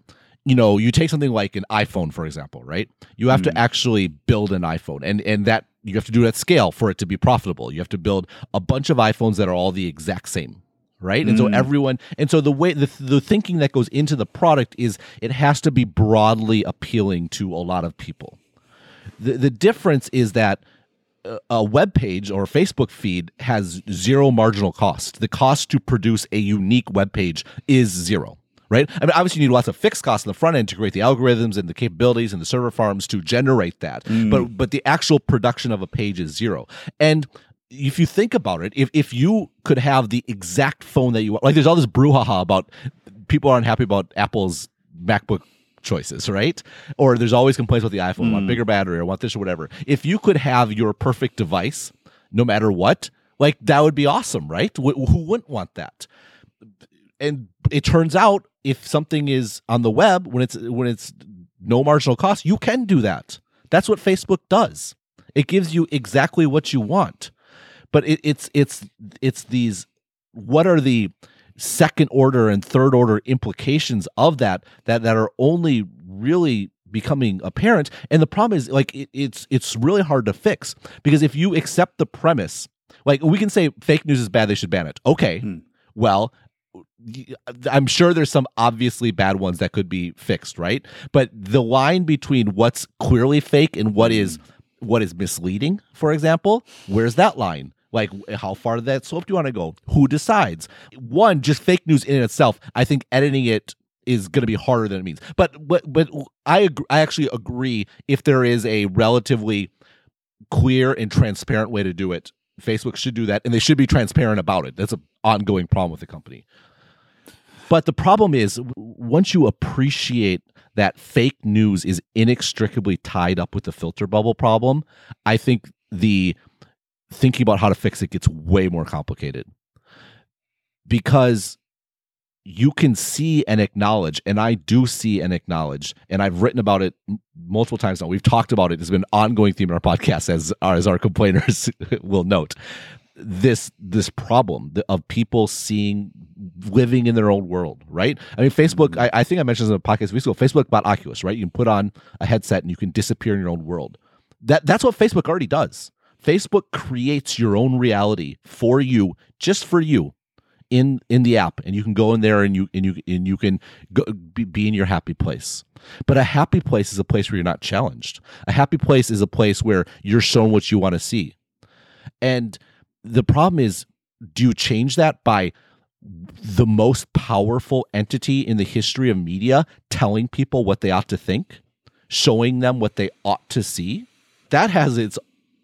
you know you take something like an iPhone for example, right? You have mm. to actually build an iPhone, and and that you have to do it at scale for it to be profitable. You have to build a bunch of iPhones that are all the exact same right? And so mm. everyone, and so the way the the thinking that goes into the product is it has to be broadly appealing to a lot of people. The the difference is that a web page or Facebook feed has zero marginal cost. The cost to produce a unique web page is zero. Right? I mean, obviously, you need lots of fixed costs in the front end to create the algorithms and the capabilities and the server farms to generate that. Mm. But but the actual production of a page is zero. And if you think about it, if if you could have the exact phone that you want, like there's all this brouhaha about people aren't happy about Apple's MacBook choices, right? Or there's always complaints about the iPhone, mm. want bigger battery, or want this or whatever. If you could have your perfect device, no matter what, like that would be awesome, right? Wh- who wouldn't want that? And it turns out if something is on the web when it's when it's no marginal cost, you can do that. That's what Facebook does. It gives you exactly what you want. But it, it's it's it's these what are the second order and third order implications of that that that are only really becoming apparent and the problem is like it, it's it's really hard to fix because if you accept the premise like we can say fake news is bad they should ban it okay hmm. well I'm sure there's some obviously bad ones that could be fixed, right? But the line between what's clearly fake and what is hmm. what is misleading, for example, where's that line? Like, how far of that slope do you want to go? Who decides? One, just fake news in itself. I think editing it is going to be harder than it means. But but but I agree, I actually agree. If there is a relatively clear and transparent way to do it, Facebook should do that, and they should be transparent about it. That's an ongoing problem with the company. But the problem is, once you appreciate that fake news is inextricably tied up with the filter bubble problem, I think the thinking about how to fix it gets way more complicated. Because you can see and acknowledge and i do see and acknowledge and i've written about it multiple times now. We've talked about it. It's been an ongoing theme in our podcast as as our complainers will note. This this problem of people seeing living in their own world right? I mean facebook mm-hmm. I, I, think i mentioned in a podcast weeks ago facebook bought oculus right? You can put on a headset and you can disappear in your own world. That that's what facebook already does Facebook creates your own reality for you, just for you, in in the app, and you can go in there and you and you and you can go, be, be in your happy place. But a happy place is a place where you're not challenged. A happy place is a place where you're shown what you want to see. And the problem is, do you change that by the most powerful entity in the history of media telling people what they ought to think, showing them what they ought to see? That has its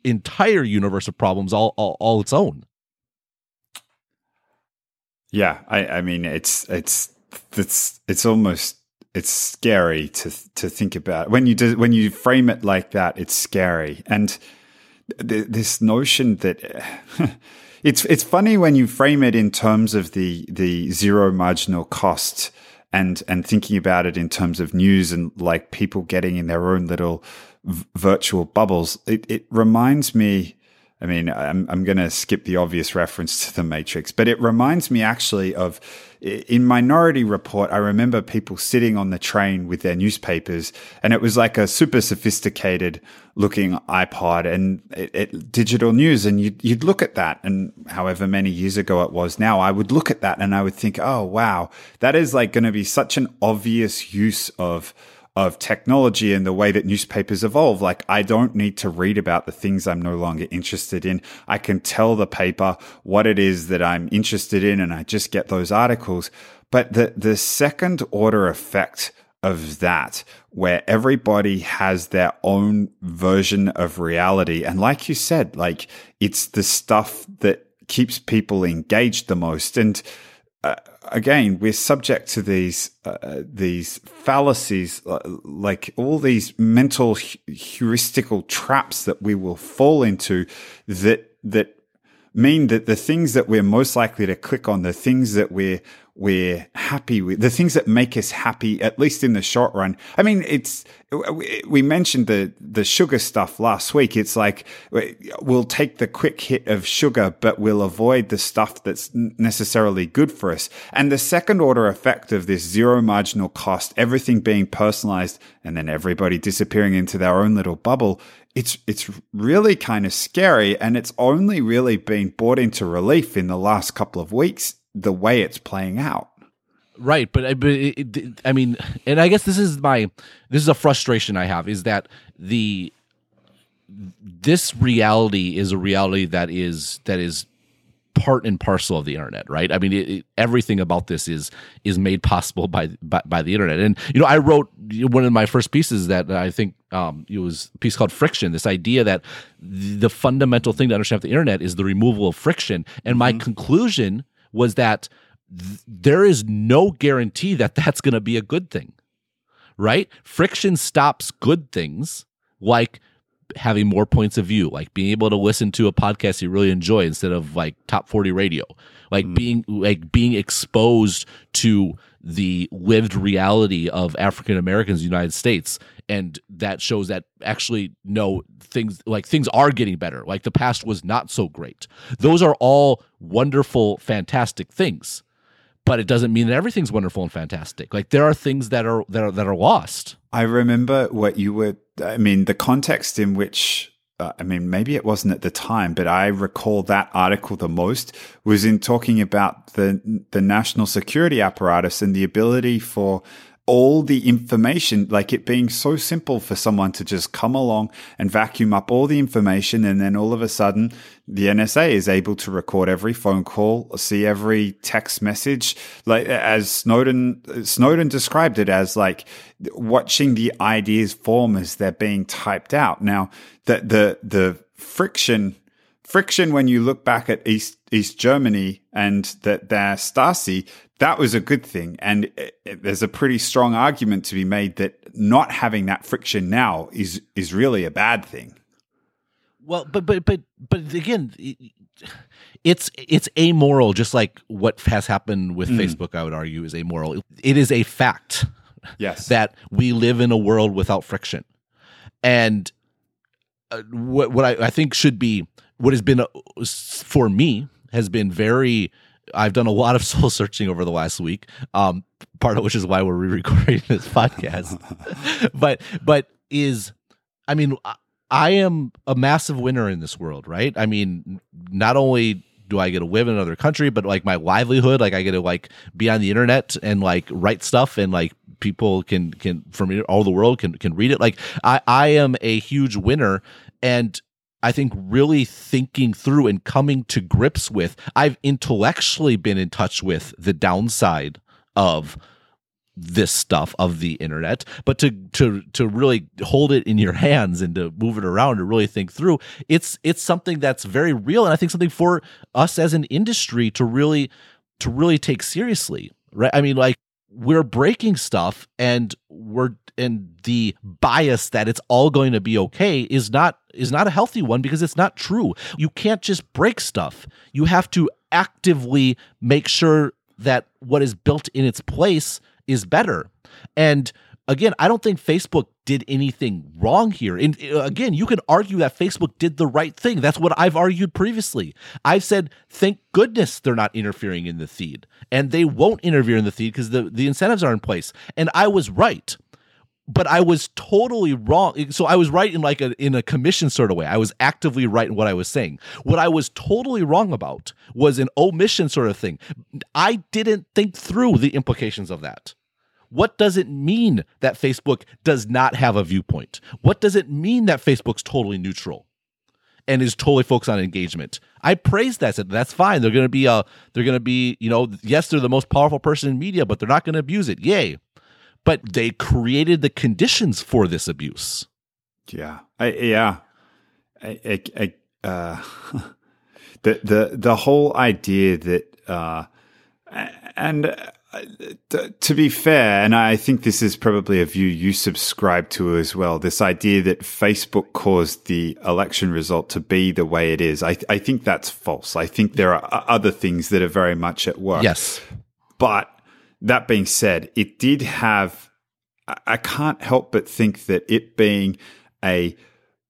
entire universe of problems all, all, all its own. Yeah, I, I mean it's it's it's it's almost it's scary to to think about when you do, when you frame it like that. It's scary, and th- this notion that it's it's funny when you frame it in terms of the the zero marginal cost and and thinking about it in terms of news and like people getting in their own little virtual bubbles. It, it reminds me. I mean, I'm, I'm going to skip the obvious reference to the Matrix, but it reminds me actually of in Minority Report. I remember people sitting on the train with their newspapers, and it was like a super sophisticated looking iPod and it, it, digital news. And you'd, you'd look at that, and however many years ago it was now, I would look at that and I would think, oh, wow, that is like going to be such an obvious use of of technology and the way that newspapers evolve. Like I don't need to read about the things I'm no longer interested in. I can tell the paper what it is that I'm interested in and I just get those articles. But the, the second order effect of that, where everybody has their own version of reality. And like you said, like it's the stuff that keeps people engaged the most. And uh, again, we're subject to these uh, these fallacies, uh, like all these mental heuristical traps that we will fall into that that mean that the things that we're most likely to click on, the things that we're we're happy with, the things that make us happy, at least in the short run. I mean, it's we mentioned the the sugar stuff last week. It's like we'll take the quick hit of sugar, but we'll avoid the stuff that's necessarily good for us. And the second order effect of this zero marginal cost, everything being personalized, and then everybody disappearing into their own little bubble it's it's really kind of scary and it's only really been brought into relief in the last couple of weeks the way it's playing out. Right but, uh, but it, it, i mean and i guess this is my this is a frustration i have is that the this reality is a reality that is that is part and parcel of the internet, right? I mean, it, it, everything about this is is made possible by, by, by the internet. And you know, I wrote one of my first pieces that I think um, it was a piece called "Friction." This idea that the fundamental thing to understand the internet is the removal of friction. And my mm-hmm. conclusion was that th- there is no guarantee that that's going to be a good thing, right? Friction stops good things like having more points of view, like being able to listen to a podcast you really enjoy instead of like top 40 radio, like mm. being like being exposed to the lived reality of African Americans in the United States. And that shows that actually no things like things are getting better. Like the past was not so great. Those are all wonderful, fantastic things. But it doesn't mean that everything's wonderful and fantastic. Like there are things that are that are that are lost. I remember what you were I mean, the context in which uh, I mean, maybe it wasn't at the time, but I recall that article the most was in talking about the the national security apparatus and the ability for all the information, like it being so simple for someone to just come along and vacuum up all the information. And then all of a sudden, the NSA is able to record every phone call, see every text message. Like as Snowden, Snowden described it as like watching the ideas form as they're being typed out. Now, the, the, the friction friction when you look back at East East Germany and that their Stasi, that was a good thing. And it, it, there's a pretty strong argument to be made that not having that friction now is is really a bad thing. Well, but but but but again, it's it's amoral, just like what has happened with mm. Facebook. I would argue is amoral. It is a fact. Yes, that we live in a world without friction, and uh, what what I, I think should be what has been uh, for me has been very I've done a lot of soul searching over the last week. Um, part of which is why we're re-recording this podcast. but but is I mean I am a massive winner in this world, right? I mean, not only do I get to live in another country, but like my livelihood, like I get to like be on the internet and like write stuff and like people can can from all the world can can read it. Like I I am a huge winner and I think really thinking through and coming to grips with, I've intellectually been in touch with the downside of this stuff of the internet. But to to to really hold it in your hands and to move it around and really think through it's it's something that's very real. And i think something for us as an industry to really to really take seriously right? I mean like we're breaking stuff and we're and the bias that it's all going to be okay is not is not a healthy one because it's not true. You can't just break stuff. You have to actively make sure that what is built in its place is better. And again, I don't think Facebook did anything wrong here. And uh, again, you can argue that Facebook did the right thing. That's what I've argued previously. I've said, thank goodness they're not interfering in the feed. And they won't interfere in the feed because the, the incentives are in place. And I was right. But I was totally wrong. So I was right in like a in a commission sort of way. I was actively right in what I was saying. What I was totally wrong about was an omission sort of thing. I didn't think through the implications of that. What does it mean that Facebook does not have a viewpoint? What does it mean that Facebook's totally neutral and is totally focused on engagement? I praise that. Said that's fine. They're going to be a. They're going to be. You know, yes, they're the most powerful person in media, but they're not going to abuse it. Yay! But they created the conditions for this abuse. Yeah. I, yeah. I, I, I uh, the the the whole idea that uh, And uh, to be fair, and I think this is probably a view you subscribe to as well, this idea that Facebook caused the election result to be the way it is, I, I think that's false. I think there are other things that are very much at work. Yes. But that being said, it did have, I can't help but think that it being a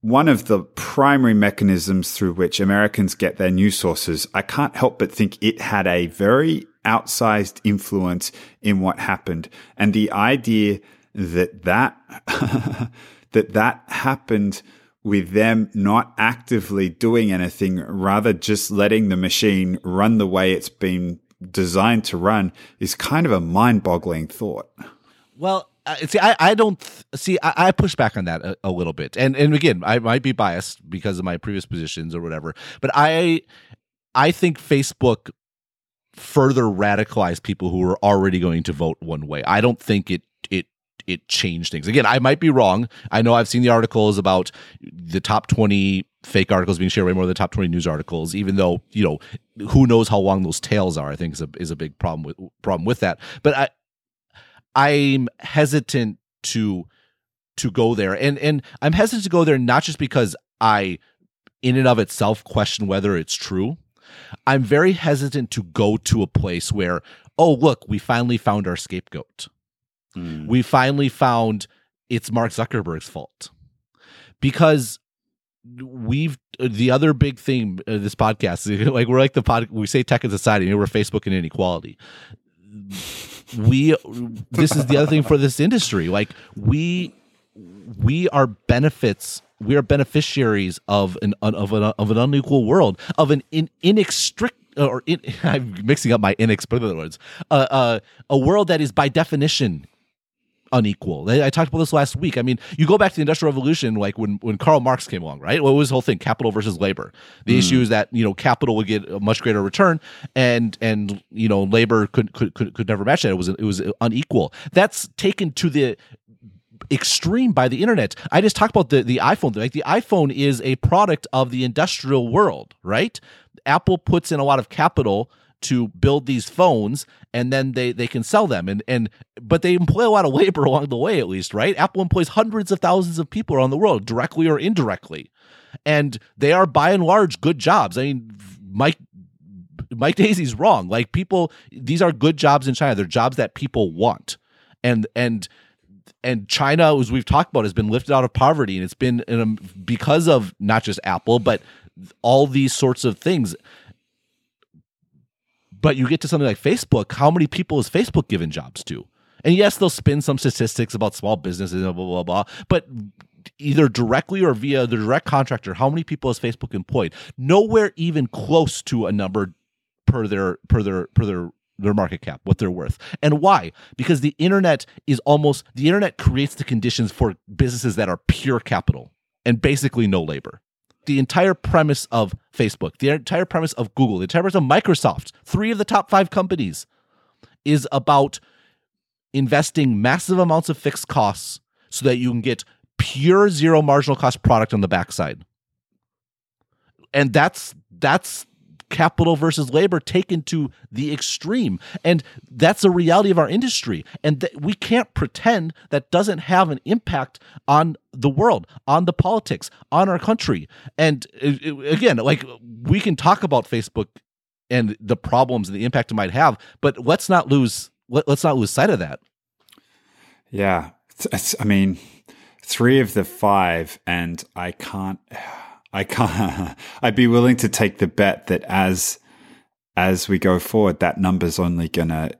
one of the primary mechanisms through which Americans get their news sources, I can't help but think it had a very outsized influence in what happened. And the idea that that, that that happened with them not actively doing anything, rather just letting the machine run the way it's been designed to run is kind of a mind boggling thought. Well, uh, see, I, I don't th- see. I, I, push back on that a, a, little bit, and and again, I might be biased because of my previous positions or whatever. But I, I think Facebook further radicalize people who were already going to vote one way. I don't think it it it changed things. Again, I might be wrong. I know I've seen the articles about the top 20 fake articles being shared way more than the top 20 news articles, even though, you know, who knows how long those tails are, I think is a, is a big problem with problem with that. But I I'm hesitant to to go there. And and I'm hesitant to go there not just because I in and of itself question whether it's true, I'm very hesitant to go to a place where, oh, look, we finally found our scapegoat. Mm. We finally found it's Mark Zuckerberg's fault. Because we've the other big thing of this podcast is like we're like the pod we say tech and society we're facebook and inequality we this is the other thing for this industry like we we are benefits we are beneficiaries of an of an of an unequal world of an in, inextric or in, I'm mixing up my inexplicable words. Uh, uh, a world that is by definition unequal. I, I, talked about this last week. I mean, you go back to the Industrial Revolution, like when when Karl Marx came along, right? What was the whole thing? Capital versus labor. The mm. issue is that you know capital would get a much greater return, and and you know labor could could could, could never match that. It was it was unequal. That's taken to the extreme by the internet. I just talked about the, the iPhone. Like the iPhone is a product of the industrial world, right? Apple puts in a lot of capital to build these phones and then they they can sell them. And and but they employ a lot of labor along the way at least right? Apple employs hundreds of thousands of people around the world directly or indirectly. And they are by and large good jobs. I mean mike Mike Daisey's wrong. Like people these are good jobs in china. They're jobs that people want. And and and China, as we've talked about, has been lifted out of poverty, and it's been a, um, because of not just Apple, but all these sorts of things. But you get to something like Facebook. How many people is Facebook given jobs to? And yes, they'll spin some statistics about small businesses and blah blah blah. But either directly or via the direct contractor, how many people has Facebook employed? Nowhere even close to a number per their per their per their their market cap, what they're worth. And why? Because the internet is almost the internet creates the conditions for businesses that are pure capital and basically no labor. The entire premise of Facebook, the entire premise of Google, the entire premise of Microsoft, three of the top five companies, is about investing massive amounts of fixed costs so that you can get pure zero marginal cost product on the backside. And that's that's capital versus labor taken to the extreme. And that's a reality of our industry. And th- we can't pretend that doesn't have an impact on the world, on the politics, on our country. And uh, again, like we can talk about Facebook and the problems and the impact it might have, but let's not lose let, us not lose sight of that. Yeah. It's, I mean, three of the five, and I can't. I can't. I'd be willing to take the bet that as as we go forward, that number's only gonna.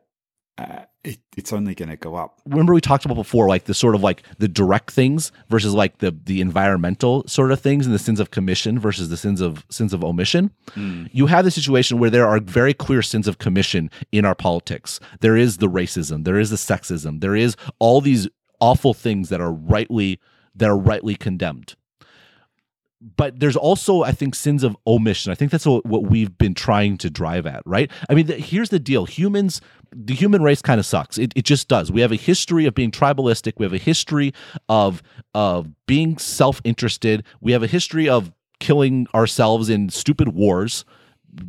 Uh, it, it's only going to go up. Remember we talked about before, like the sort of like the direct things versus like the the environmental sort of things and the sins of commission versus the sins of sins of omission. Mm. You have the situation where there are very clear sins of commission in our politics. There is the racism, there is the sexism, there is all these awful things that are rightly that are rightly condemned but there's also i think sins of omission. I think that's what, we've been trying to drive at right? I mean the, here's the deal. Humans the human race kind of sucks. It, it just does. We have a history of being tribalistic. We have a history of of being self-interested. We have a history of killing ourselves in stupid wars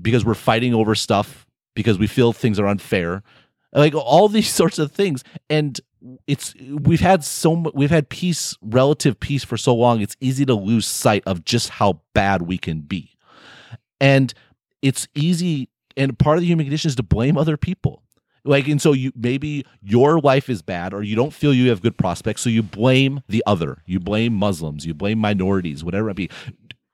because we're fighting over stuff because we feel things are unfair. Like all these sorts of things. And it's we've had so we've had peace relative peace for so long it's easy to lose sight of just how bad we can be. And it's easy and part of the human condition is to blame other people. Like and so you maybe your life is bad or you don't feel you have good prospects so you blame the other. You blame muslims you blame minorities whatever it be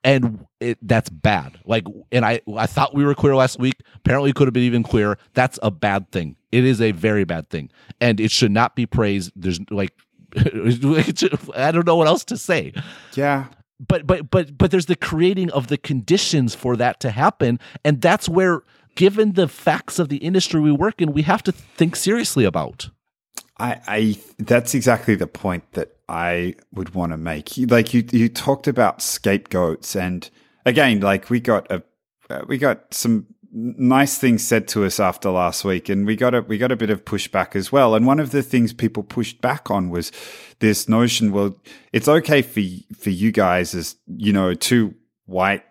and it, that's bad. Like and i i thought we were clear last week. Apparently could have been even clearer that's a bad thing. It is a very bad thing. And it should not be praised. There's like i don't know what else to say. Yeah. But but but but there's the creating of the conditions for that to happen. And that's where given the facts of the industry we work in we have to think seriously about. I, I that's exactly the point that I would want to make. Like you, you talked about scapegoats, and again, like we got a, uh, we got some nice things said to us after last week, and we got a we got a bit of pushback as well. And one of the things people pushed back on was this notion: well, it's okay for for you guys as you know two white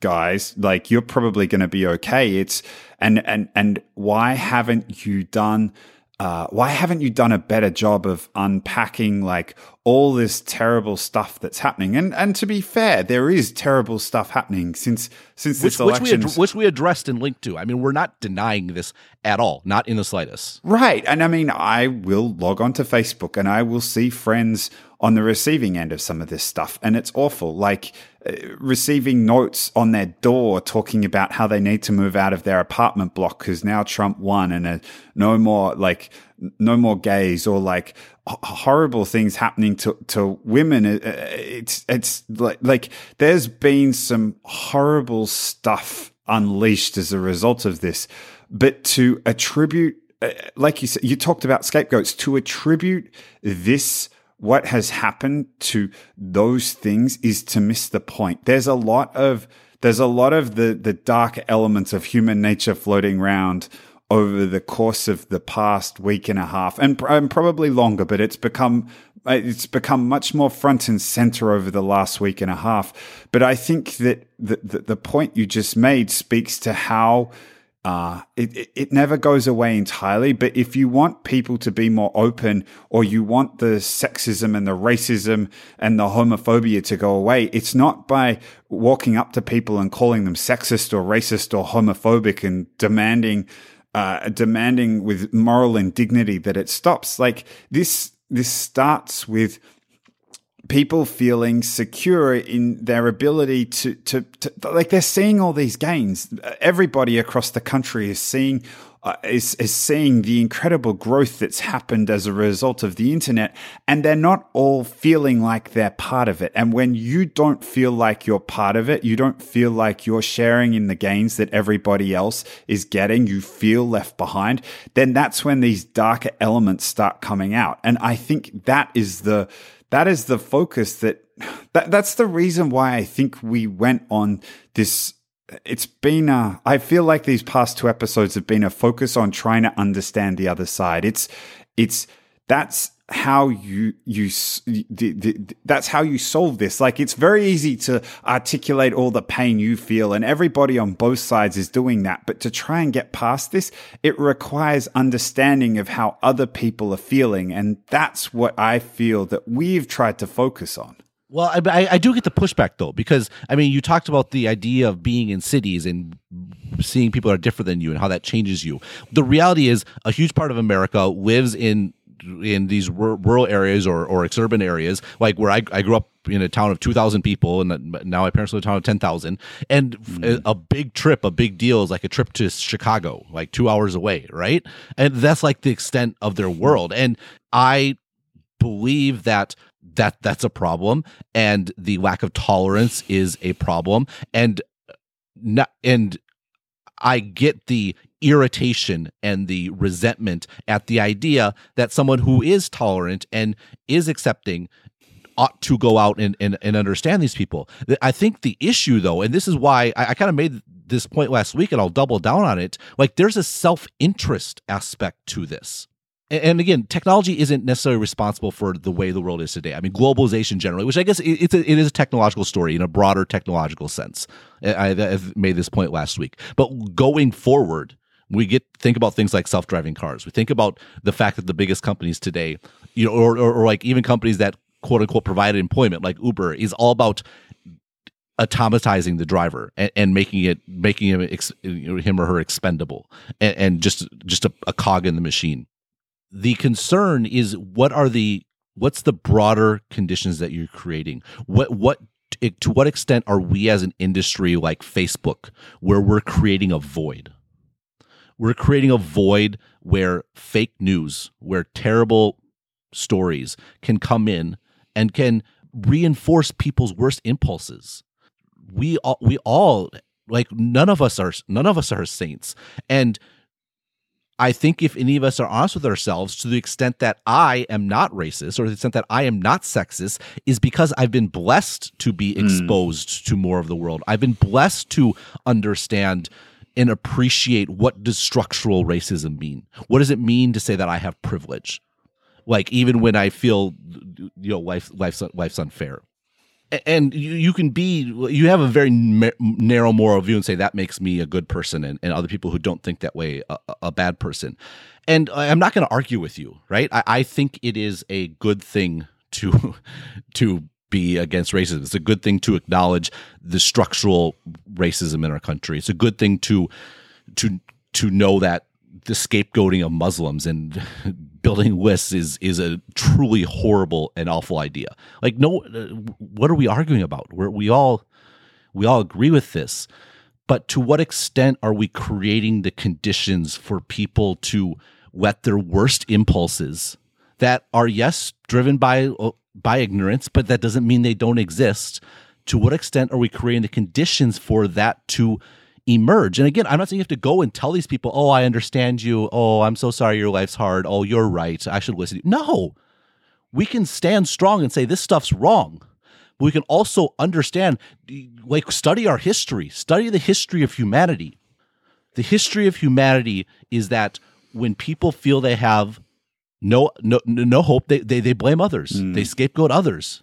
guys, like you're probably going to be okay. It's and and and why haven't you done? Uh, why haven't you done a better job of unpacking like all this terrible stuff that's happening? And and to be fair, there is terrible stuff happening since since which, this election, which we, ad- which we addressed and linked to. I mean, we're not denying this at all, not in the slightest. Right, and I mean, I will log on to Facebook and I will see friends on the receiving end of some of this stuff, and it's awful. Like uh, receiving notes on their door talking about how they need to move out of their apartment block because now Trump won and uh, no more like no more gays or like horrible things happening to, to women. Uh, it's, it's like, like there's been some horrible stuff unleashed as a result of this, but to attribute, uh, like you said, you talked about scapegoats to attribute this what has happened to those things is to miss the point. There's a lot of there's a lot of the the dark elements of human nature floating around over the course of the past week and a half and, and probably longer but it's become it's become much more front and center over the last week and a half. But i think that the, the, the point you just made speaks to how uh, it, it never goes away entirely, but if you want people to be more open or you want the sexism and the racism and the homophobia to go away, it's not by walking up to people and calling them sexist or racist or homophobic and demanding, uh, demanding with moral indignity that it stops. Like this, this starts with people feeling secure in their ability to, to, to, like they're seeing all these gains. Everybody across the country is seeing uh, is is seeing the incredible growth that's happened as a result of the internet, and they're not all feeling like they're part of it. And when you don't feel like you're part of it, you don't feel like you're sharing in the gains that everybody else is getting. You feel left behind. Then that's when these darker elements start coming out. And I think that is the that is the focus that, that that's the reason why I think we went on this it's been a, I feel like these past two episodes have been a focus on trying to understand the other side. It's it's that's how you you the, the, that's how you solve this. Like it's very easy to articulate all the pain you feel and everybody on both sides is doing that. But to try and get past this it requires understanding of how other people are feeling and that's what i feel that we've tried to focus on well, I, I do get the pushback though, because I mean, you talked about the idea of being in cities and seeing people that are different than you and how that changes you. The reality is, a huge part of America lives in in these rural areas or, or exurban areas, like where I, I grew up in a town of 2,000 people, and now my parents live in a town of 10,000. And mm. a, a, big trip, a big deal is like a trip to Chicago, like two hours away, right? And that's like the extent of their world. And I believe that that that's a problem and the lack of tolerance is a problem and not and I get the irritation and the resentment at the idea that someone who is tolerant and is accepting ought to go out and, and, and understand these people. I think the issue, though, and this is why I, I kind of made this point last week and I'll double down on it like, there's a self interest aspect to this and again, technology isn't necessarily responsible for the way the world is today. I mean, globalization generally, which I guess it's a, it is a technological story in a broader technological sense. I, I made this point last week, but going forward, We get think about things like self-driving cars. We think about the fact that the biggest companies today, you know, or, or, or like even companies that quote unquote provided employment, like Uber, is all about automatizing the driver and, and making it making him ex, him or her expendable and, and just just a, a cog in the machine. The concern is what are the what's the broader conditions that you're creating? What what eh, to what extent are we as an industry like Facebook where we're creating a void? We're creating a void where fake news, where terrible stories can come in and can reinforce people's worst impulses. We all we all like none of us are none of us are saints. And I think if any of us are honest with ourselves to the extent that I am not racist or the extent that I am not sexist is because I've been blessed to be exposed mm. to more of the world. I've been blessed to understand and appreciate what does structural racism mean? What does it mean to say that I have privilege? Like even when I feel you know life life's life's unfair and you, you can be you have a very narrow moral view and say that makes me a good person and, and other people who don't think that way a, a bad person. And i'm not going to argue with you right? I, I think it is a good thing to to be against racism. It's a good thing to acknowledge the structural racism in our country. It's a good thing to to to know that the scapegoating of muslims and building lists is is a truly horrible and awful idea. Like, no, uh, what are we arguing about? Where we all we all agree with this, but to what extent are we creating the conditions for people to let their worst impulses that are yes driven by uh, by ignorance, but that doesn't mean they don't exist. To what extent are we creating the conditions for that to emerge. And again, I'm not saying you have to go and tell these people, oh, I understand you. Oh, I'm so sorry your life's hard. Oh, you're right. I should listen to you. No, we can stand strong and say this stuff's wrong. But we can also understand, like, study our history, study the history of humanity. The history of humanity is that when people feel they have no no no hope, they they, they blame others. Mm. They scapegoat others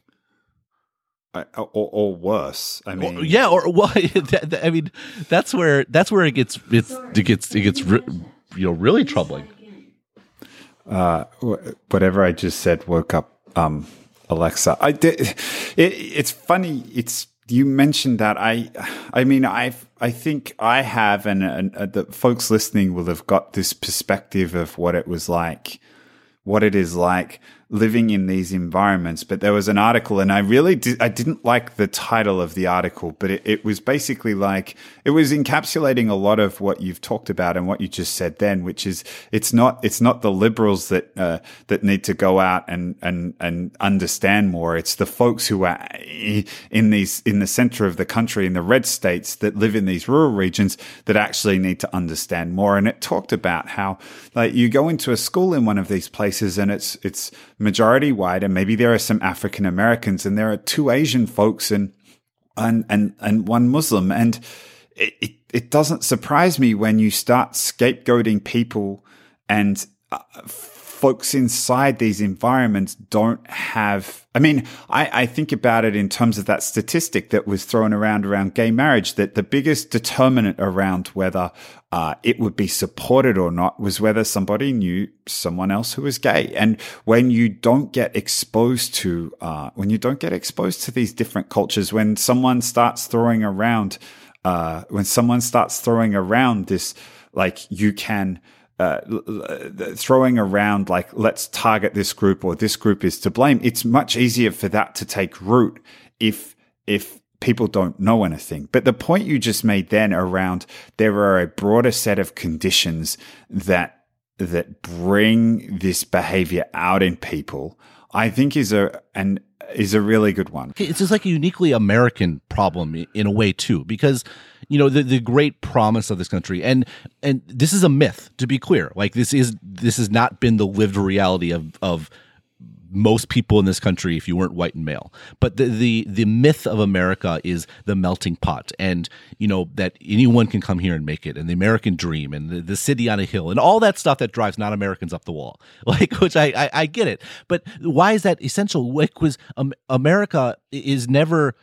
or, or worse. I mean, or, yeah, or well, I mean, that's where that's where it gets it's, it gets it gets you know really troubling. Uh, whatever I just said woke up um, Alexa. I did. It, it's funny. It's you mentioned that. I I mean, I I think I have, and, and uh, the folks listening will have got this perspective of what it was like, what it is like living in these environments. But there was an article, and I really did, I didn't like the title of the article, but it, it, was basically like it was encapsulating a lot of what you've talked about and what you just said then, which is it's not it's not the liberals that uh, that need to go out and and and understand more. It's the folks who are in these in the center of the country in the red states that live in these rural regions that actually need to understand more. And it talked about how like you go into a school in one of these places and it's it's majority white, and maybe there are some African Americans, and there are two Asian folks and and and and one Muslim, and it, it, it doesn't surprise me when you start scapegoating people and. Uh, folks inside these environments don't have i mean I, I, think about it in terms of that statistic that was thrown around around gay marriage that the biggest determinant around whether uh, it would be supported or not was whether somebody knew someone else who was gay. And when you don't get exposed to uh, when you don't get exposed to these different cultures when someone starts throwing around uh, when someone starts throwing around this like you can uh, throwing around like let's target this group or this group is to blame it's much easier for that to take root if if people don't know anything. But the point you just made then around there are a broader set of conditions that that bring this behavior out in people i think is a an is a really good one. It's just like a uniquely american problem in a way too because you know the, the great promise of this country and and this is a myth to be clear. Like this is this has not been the lived reality of of most people in this country if you weren't white and male but the the the myth of america is the melting pot and you know that anyone can come here and make it and the american dream and the, the city on a hill and all that stuff that drives non americans up the wall like which I, I, I get it but why is that essential like was um, america is never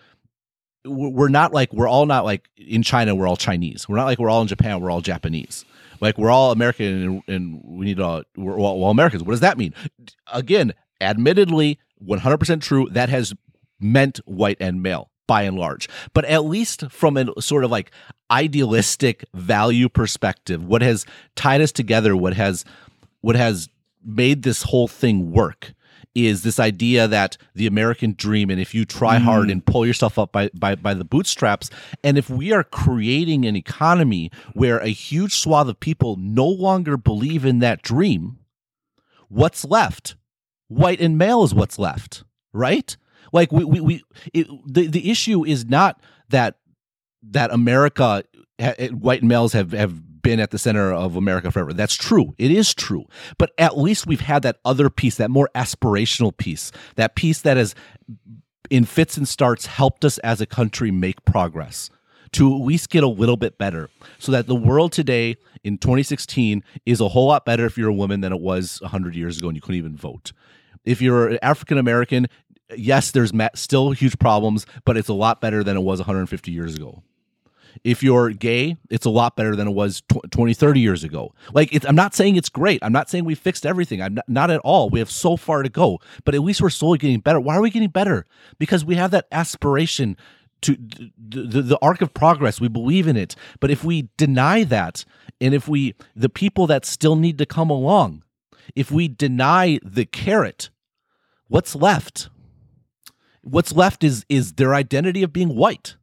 we're not like we're all not like in China we're all Chinese. We're not like we're all in Japan we're all Japanese. Like we're all American and, we need to we're all, all Americans. What does that mean? Again, admittedly, 100% true. That has meant white and male by and large. But at least from a sort of like idealistic value perspective, what has tied us together, what has what has made this whole thing work is this idea that the American dream, and if you try mm. hard and pull yourself up by, by, by the bootstraps, and if we are creating an economy where a huge swath of people no longer believe in that dream, what's left? White and male is what's left, right? Like we we, we it, the the issue is not that that America eh, white males have have been at the center of America forever. That's true. It is true. But at least we've had that other piece, that more aspirational piece, that piece that has, in fits and starts, helped us as a country make progress to at least get a little bit better so that the world today in 2016 is a whole lot better if you're a woman than it was 100 years ago and you couldn't even vote. If you're African American, yes, there's still huge problems, but it's a lot better than it was 150 years ago. If you're gay, it's a lot better than it was 20, 30 years ago. Like, I'm not saying it's great. I'm not saying we fixed everything. I'm not, not, at all. We have so far to go, but at least we're slowly getting better. Why are we getting better? Because we have that aspiration to the, the, the arc of progress. We believe in it. But if we deny that, and if we, the people that still need to come along, if we deny the carrot, what's left? What's left is is their identity of being white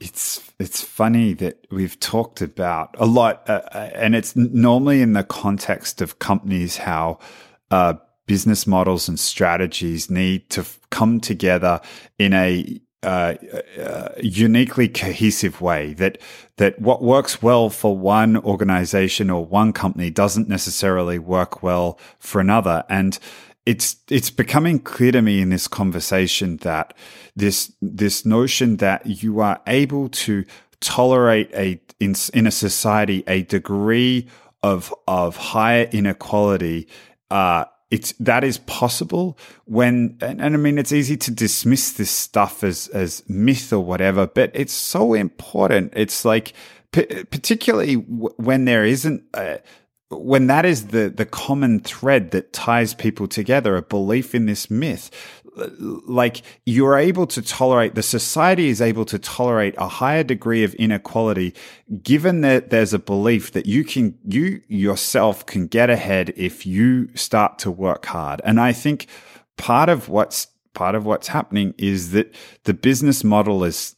it's it's funny that we've talked about a lot, uh, uh, and it's normally in the context of companies how uh, business models and strategies need to f- come together in a uh, uh, uniquely cohesive way that that what works well for one organization or one company doesn't necessarily work well for another and it's it's becoming clear to me in this conversation that this this notion that you are able to tolerate a in in a society a degree of of higher inequality uh it's that is possible when and, and, I mean it's easy to dismiss this stuff as as myth or whatever but it's so important. It's like p- particularly w- when there isn't a, when that is the the common thread that ties people together, a belief in this myth, like you're able to tolerate the society is able to tolerate a higher degree of inequality given that there's a belief that you can you yourself can get ahead if you start to work hard. And i think part of what's part of what's happening is that the business model is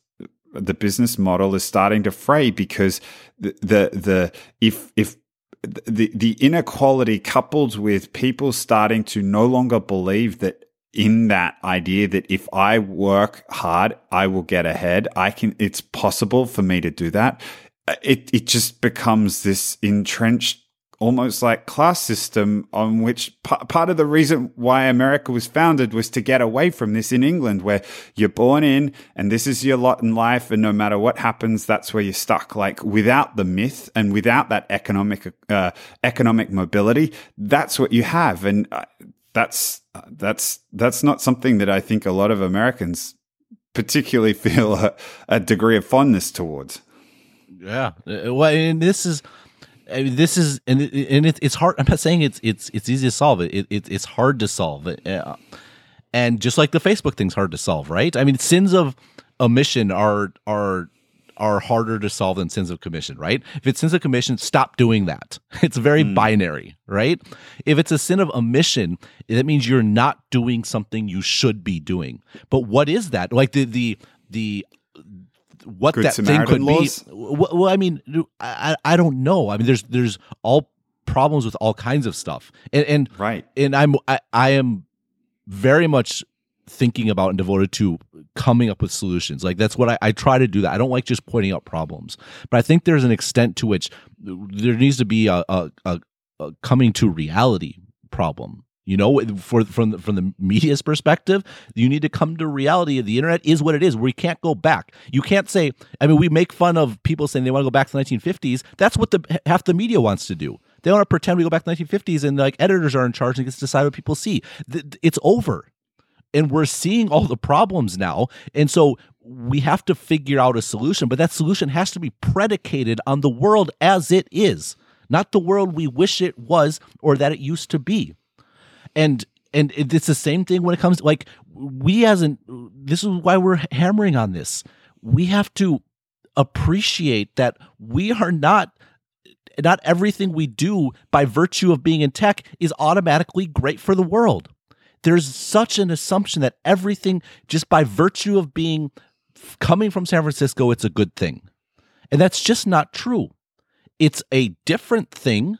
the business model is starting to fray because the the, the if if the the inequality coupled with people starting to no longer believe that in that idea that if I work hard, I will get ahead. I can, it's possible for me to do that. It, it just becomes this entrenched, almost like class system on which p- part of the reason why America was founded was to get away from this in England, where you're born in and this is your lot in life. And no matter what happens, that's where you're stuck. Like without the myth and without that economic, uh, economic mobility, that's what you have. And uh, that's that's that's not something that I think a lot of Americans particularly feel a, a degree of fondness towards. Yeah, uh, well, and this is. I mean, this is and it, and it, it's hard. I'm not saying it's it's it's easy to solve it. it, it it's hard to solve it, uh, and just like the Facebook thing's hard to solve, right? I mean, sins of omission are are are harder to solve than sins of commission, right? If it's sins of commission, stop doing that. It's very mm. binary, right? If it's a sin of omission, that means you're not doing something you should be doing. But what is that? Like the the the what Good that Samaritan thing could laws? be. Well, I mean, I I don't know. I mean, there's there's all problems with all kinds of stuff, and and right, and I'm I, I am very much thinking about and devoted to coming up with solutions. Like that's what I, I, try to do that. I don't like just pointing out problems, but I think there's an extent to which there needs to be a, a, a, a coming to reality problem. You know, for from the, from the media's perspective, you need to come to reality. The internet is what it is. We can't go back. You can't say. I mean, we make fun of people saying they want to go back to the 1950s. That's what the half the media wants to do. They want to pretend we go back to the 1950s and like editors are in charge and gets to decide what people see. It's over and we're seeing all the problems now. And so we have to figure out a solution, but that solution has to be predicated on the world as it is, not the world we wish it was or that it used to be. And and it's the same thing when it comes to, like we as an this is why we're hammering on this. We have to appreciate that we are not not everything we do by virtue of being in tech is automatically great for the world. There's such an assumption that everything just by virtue of being coming from San Francisco it's a good thing. And that's just not true. It's a different thing.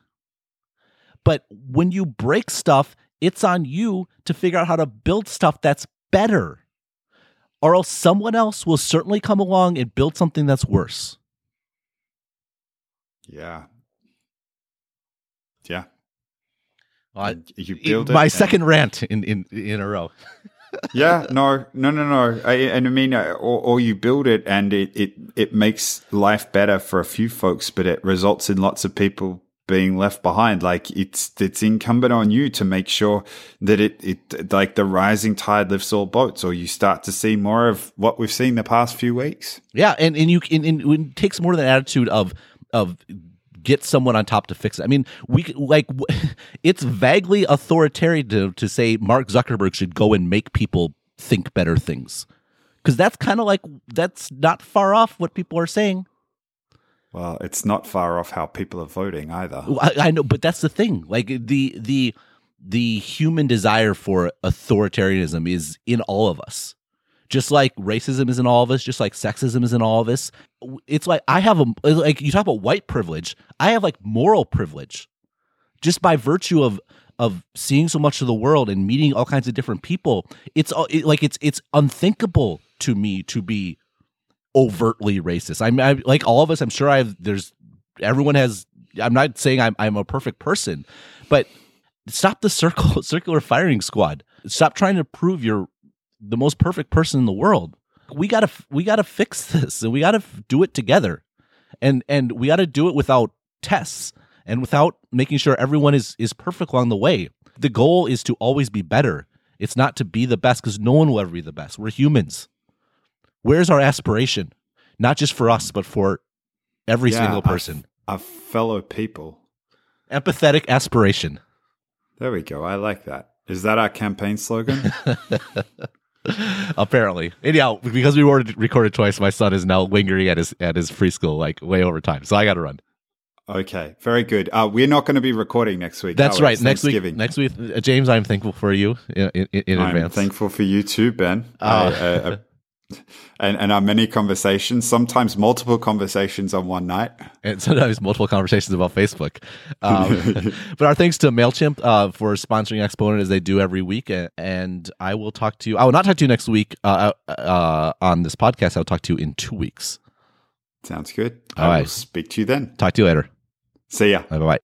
But when you break stuff, it's on you to figure out how to build stuff that's better. Or else someone else will certainly come along and build something that's worse. Yeah. Yeah. Uh, you build it, my second rant in, in in a row. yeah, no, no, no, no. I, and I mean, uh, or, or, you build it and it, it it makes life better for a few folks, but it results in lots of people being left behind. Like it's it's incumbent on you to make sure that it it like the rising tide lifts all boats, or you start to see more of what we've seen the past few weeks. Yeah, and and you and, and it takes more than attitude of of get someone on top to fix it. I mean, we like it's vaguely authoritarian to, to say Mark Zuckerberg should go and make people think better things. Cuz that's kind of like that's not far off what people are saying. Well, it's not far off how people are voting either. I, I know, but that's the thing. Like the the the human desire for authoritarianism is in all of us just like racism is in all of us, just like sexism is in all of us. It's like I have a like you talk about white privilege. I have like moral privilege, just by virtue of of seeing so much of the world and meeting all kinds of different people. It's it, like it's it's unthinkable to me to be overtly racist. I'm I, like all of us. I'm sure I have. There's everyone has. I'm not saying I'm I'm a perfect person, but stop the circle circular firing squad. Stop trying to prove you're the most perfect person in the world. We gotta we gotta fix this, and we gotta do it together, and and we gotta do it without tests and without making sure everyone is is perfect along the way. The goal is to always be better. It's not to be the best because no one will ever be the best. We're humans. Where's our aspiration? Not just for us, but for every yeah, single person. Our, fellow people. Empathetic aspiration. There we go. I like that. Is that our campaign slogan? Apparently, anyhow, because we were recorded twice, my son is now lingering at his at his preschool like way over time. So I got to run. Okay, very good. Uh, we're not going to be recording next week. That's right. Next week, next week, uh, James, I'm thankful for you in, in, in I'm advance. Thankful for you too, Ben. Uh, I, I, and, and our many conversations, sometimes multiple conversations on one night. And sometimes multiple conversations about Facebook. Um, but our thanks to MailChimp uh, for sponsoring Exponent as they do every week. And I will talk to you, I will not talk to you next week uh, uh, on this podcast. I'll talk to you in two weeks. Sounds good. All I right. will speak to you then. Talk to you later. See ya. Bye bye.